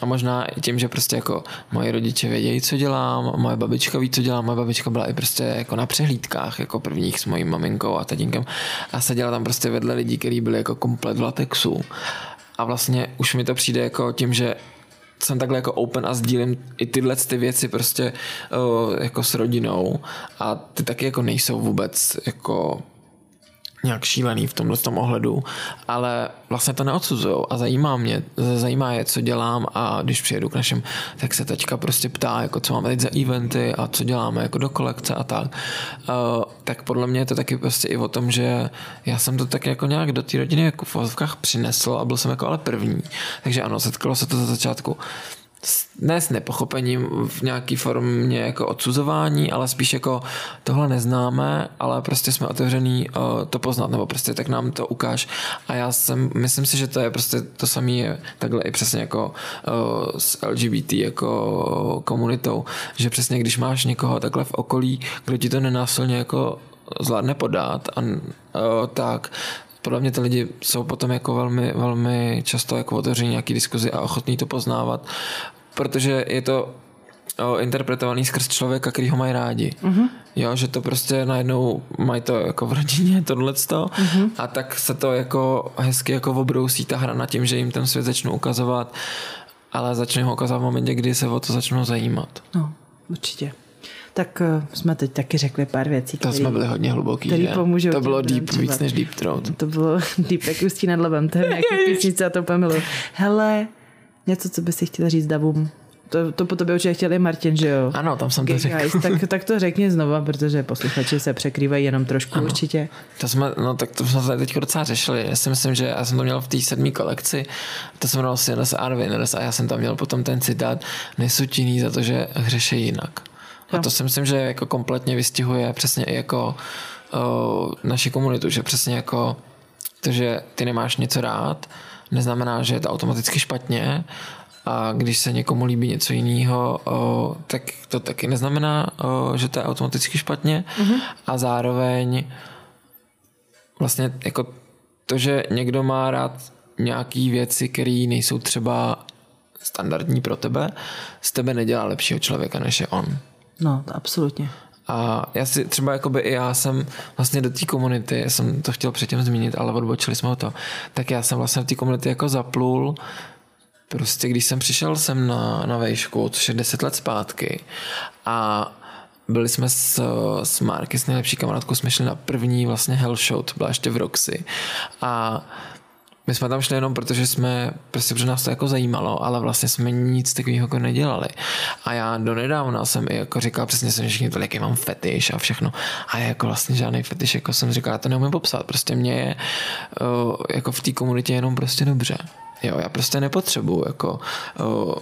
A možná i tím, že prostě jako moji rodiče vědějí, co dělám, moje babička ví, co dělám, moje babička byla i prostě jako na přehlídkách jako prvních s mojí maminkou a tatínkem a seděla tam prostě vedle lidí, kteří byli jako komplet v latexu. A vlastně už mi to přijde jako tím, že jsem takhle jako open a sdílím i tyhle ty věci prostě uh, jako s rodinou a ty taky jako nejsou vůbec jako nějak šílený v tomhle tom ohledu, ale vlastně to neodsuzují a zajímá mě, zajímá je, co dělám a když přijedu k našem, tak se teďka prostě ptá, jako co máme teď za eventy a co děláme jako do kolekce a tak. Uh, tak podle mě je to taky prostě i o tom, že já jsem to tak jako nějak do té rodiny jako v vozovkách přinesl a byl jsem jako ale první. Takže ano, setkalo se to za začátku ne s nepochopením v nějaký formě jako odsuzování, ale spíš jako tohle neznáme, ale prostě jsme otevřený uh, to poznat, nebo prostě tak nám to ukáž. A já jsem, myslím si, že to je prostě to samé je takhle i přesně jako uh, s LGBT jako komunitou, že přesně když máš někoho takhle v okolí, kdo ti to nenásilně jako zvládne podat a uh, tak podle mě ty lidi jsou potom jako velmi, velmi často jako otevření nějaký diskuzi a ochotní to poznávat, protože je to interpretovaný skrz člověka, který ho mají rádi. Uh-huh. Jo, že to prostě najednou mají to jako v rodině, [laughs] tohleto uh-huh. a tak se to jako hezky jako obrousí ta hra na tím, že jim ten svět začnou ukazovat, ale začne ho ukazovat v momentě, kdy se o to začnou zajímat. No, určitě tak uh, jsme teď taky řekli pár věcí. To který, jsme byli hodně hluboký, který že? pomůžou. To bylo deep, třeba. víc než deep throat. To bylo [laughs] deep, jak ústí nad labem, to je [laughs] nějaký písnice a to úplně Hele, něco, co by si chtěla říct davům. To, to po tobě určitě chtěl i Martin, že jo? Ano, tam jsem to řekl. Tak, [laughs] tak to řekni znova, protože posluchači se překrývají jenom trošku ano. určitě. To jsme, no tak to jsme teď docela řešili. Já si myslím, že já jsem to měl v té sedmé kolekci, to jsem měl Sinners are Winners a já jsem tam měl potom ten citát, nejsou za to, že hřeší jinak. A to si myslím, že jako kompletně vystihuje přesně i jako uh, naši komunitu, že přesně jako to, že ty nemáš něco rád, neznamená, že je to automaticky špatně a když se někomu líbí něco jiného, uh, tak to taky neznamená, uh, že to je automaticky špatně mm-hmm. a zároveň vlastně jako to, že někdo má rád nějaký věci, které nejsou třeba standardní pro tebe, z tebe nedělá lepšího člověka, než je on. No, absolutně. A já si třeba jakoby já jsem vlastně do té komunity, jsem to chtěl předtím zmínit, ale odbočili jsme o to, tak já jsem vlastně v té komunity jako zaplul prostě když jsem přišel sem na, na vejšku, což je 10 let zpátky a byli jsme s, s Marky, s nejlepší kamarádkou, jsme šli na první vlastně Hell Show, to byla ještě v Roxy a my jsme tam šli jenom protože jsme, prostě protože nás to jako zajímalo, ale vlastně jsme nic takového jako nedělali. A já do nedávna jsem i jako říkal, přesně jsem všichni to, jaký mám fetiš a všechno. A jako vlastně žádný fetiš, jako jsem říkal, já to neumím popsat. Prostě mě je uh, jako v té komunitě jenom prostě dobře. Jo, já prostě nepotřebuju jako uh,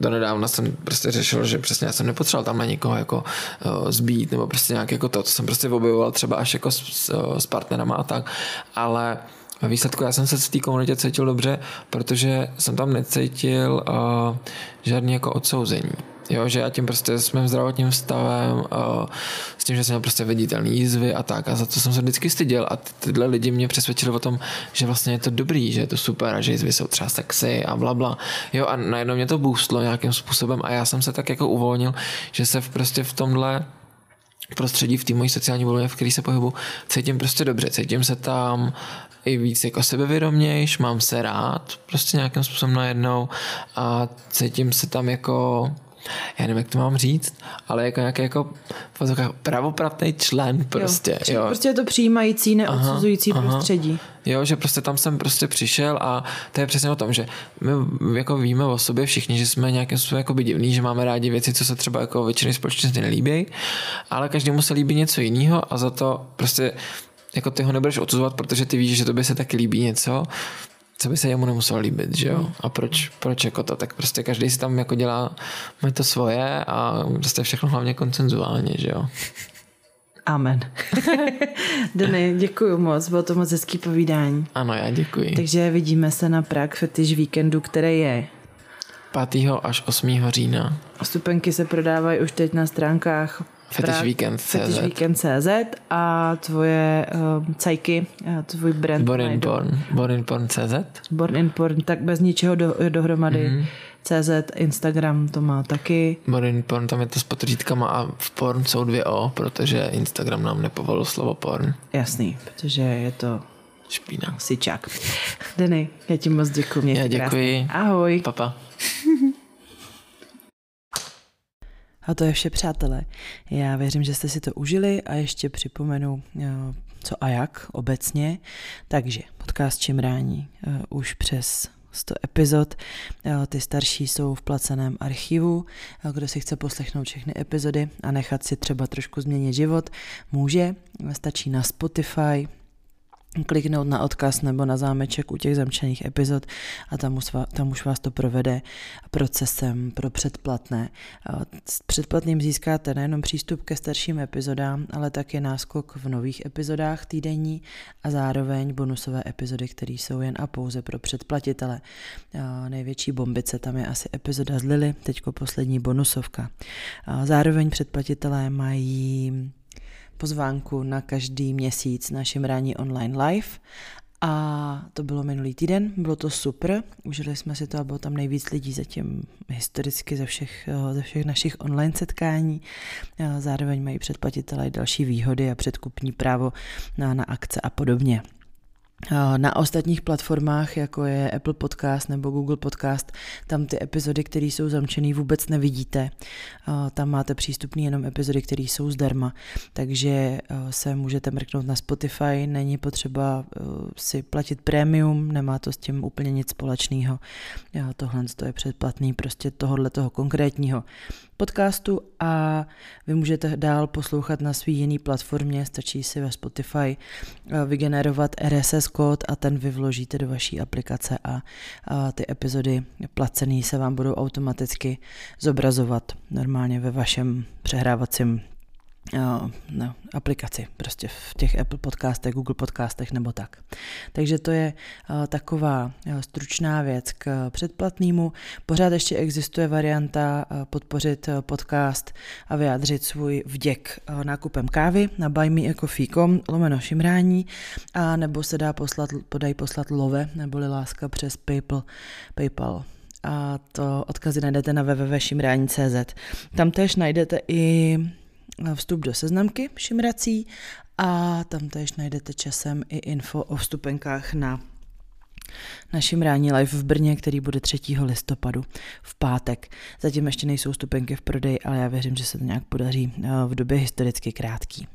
do nedávna jsem prostě řešil, že přesně já jsem nepotřeboval tam na někoho jako uh, zbít nebo prostě nějak jako to, co jsem prostě objevoval třeba až jako s, s, s partnerama a tak, ale ve výsledku já jsem se v té komunitě cítil dobře, protože jsem tam necítil uh, žádný jako odsouzení. Jo, že já tím prostě s mým zdravotním stavem, uh, s tím, že jsem měl prostě viditelný jízvy a tak a za to jsem se vždycky styděl a tyhle lidi mě přesvědčili o tom, že vlastně je to dobrý, že je to super a že jízvy jsou třeba sexy a bla bla. Jo a najednou mě to boostlo nějakým způsobem a já jsem se tak jako uvolnil, že se v prostě v tomhle prostředí v té mojí sociální bublině, v které se pohybu, cítím prostě dobře, cítím se tam i víc jako sebevědomějš, mám se rád prostě nějakým způsobem najednou a cítím se tam jako já nevím, jak to mám říct, ale jako nějaký jako pravopravný člen prostě. Jo, jo. Prostě je to přijímající, neodsuzující aha, prostředí. Jo, že prostě tam jsem prostě přišel a to je přesně o tom, že my jako víme o sobě všichni, že jsme nějakým způsobem jako divný, že máme rádi věci, co se třeba jako většině společnosti nelíbí, ale každému se líbí něco jiného a za to prostě jako ty ho nebudeš odsuzovat, protože ty víš, že tobě se taky líbí něco, co by se jemu nemuselo líbit, že jo? Hmm. A proč, proč jako to? Tak prostě každý si tam jako dělá má to svoje a prostě všechno hlavně koncenzuálně, že jo? Amen. [laughs] Dany, děkuji moc, bylo to moc hezký povídání. Ano, já děkuji. Takže vidíme se na Prague Fetish víkendu, který je 5. až 8. října. Stupenky se prodávají už teď na stránkách Fetishweekend.cz a tvoje uh, cajky, uh, tvůj brand. Born in Porn. Born in Porn.cz Born in Porn, tak bez ničeho do, dohromady. Mm-hmm. CZ, Instagram to má taky. Born in Porn, tam je to s potřídkama a v porn jsou dvě O, protože Instagram nám nepovolil slovo porn. Jasný, protože je to Špína. Sičák. Denny, já ti moc děkuji. Já děkuji. Krásně. Ahoj. Papa. A to je vše, přátelé. Já věřím, že jste si to užili a ještě připomenu, eh, co a jak obecně. Takže podcast Čimrání eh, už přes 100 epizod. Eh, ty starší jsou v placeném archivu. Kdo si chce poslechnout všechny epizody a nechat si třeba trošku změnit život, může. Stačí na Spotify, kliknout na odkaz nebo na zámeček u těch zamčených epizod a tam už, tam už vás to provede procesem pro předplatné. S předplatným získáte nejenom přístup ke starším epizodám, ale také náskok v nových epizodách týdenní a zároveň bonusové epizody, které jsou jen a pouze pro předplatitele. Největší bombice tam je asi epizoda z Lily, teďko poslední bonusovka. Zároveň předplatitelé mají pozvánku na každý měsíc našem rání online live a to bylo minulý týden, bylo to super, užili jsme si to a bylo tam nejvíc lidí zatím historicky ze všech, ze všech našich online setkání. Zároveň mají předplatitelé další výhody a předkupní právo na, na akce a podobně. Na ostatních platformách, jako je Apple Podcast nebo Google Podcast, tam ty epizody, které jsou zamčené, vůbec nevidíte. Tam máte přístupný jenom epizody, které jsou zdarma, takže se můžete mrknout na Spotify, není potřeba si platit prémium, nemá to s tím úplně nic společného. Tohle je předplatný prostě tohohle toho konkrétního podcastu a vy můžete dál poslouchat na svý jiný platformě, stačí si ve Spotify eh, vygenerovat RSS kód a ten vy vložíte do vaší aplikace a, ty epizody placený se vám budou automaticky zobrazovat normálně ve vašem přehrávacím no, aplikaci, prostě v těch Apple podcastech, Google podcastech nebo tak. Takže to je taková stručná věc k předplatnému. Pořád ještě existuje varianta podpořit podcast a vyjádřit svůj vděk nákupem kávy na buymeacoffee.com lomeno šimrání a nebo se dá poslat, podají poslat love neboli láska přes PayPal, PayPal a to odkazy najdete na www.šimrání.cz. Tam též najdete i vstup do seznamky šimrací a tam též najdete časem i info o vstupenkách na naším rání live v Brně, který bude 3. listopadu v pátek. Zatím ještě nejsou stupenky v prodeji, ale já věřím, že se to nějak podaří eh, v době historicky krátký.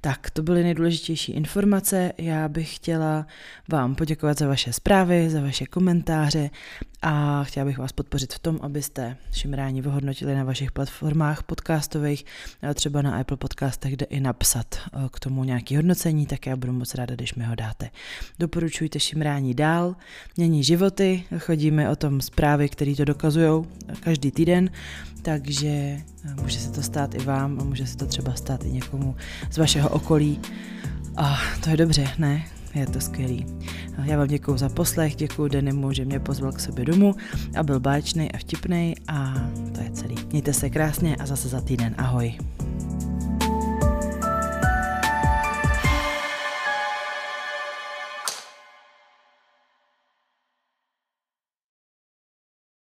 Tak, to byly nejdůležitější informace. Já bych chtěla vám poděkovat za vaše zprávy, za vaše komentáře a chtěla bych vás podpořit v tom, abyste Šimráni vyhodnotili na vašich platformách podcastových, třeba na Apple podcastech, kde i napsat eh, k tomu nějaký hodnocení, tak já budu moc ráda, když mi ho dáte. Doporučujte Šimrání dál, dál, mění životy, chodíme o tom zprávy, které to dokazují každý týden, takže může se to stát i vám a může se to třeba stát i někomu z vašeho okolí. A to je dobře, ne? Je to skvělý. Já vám děkuji za poslech, děkuji Denimu, že mě pozval k sobě domů a byl báčný a vtipný a to je celý. Mějte se krásně a zase za týden. Ahoj.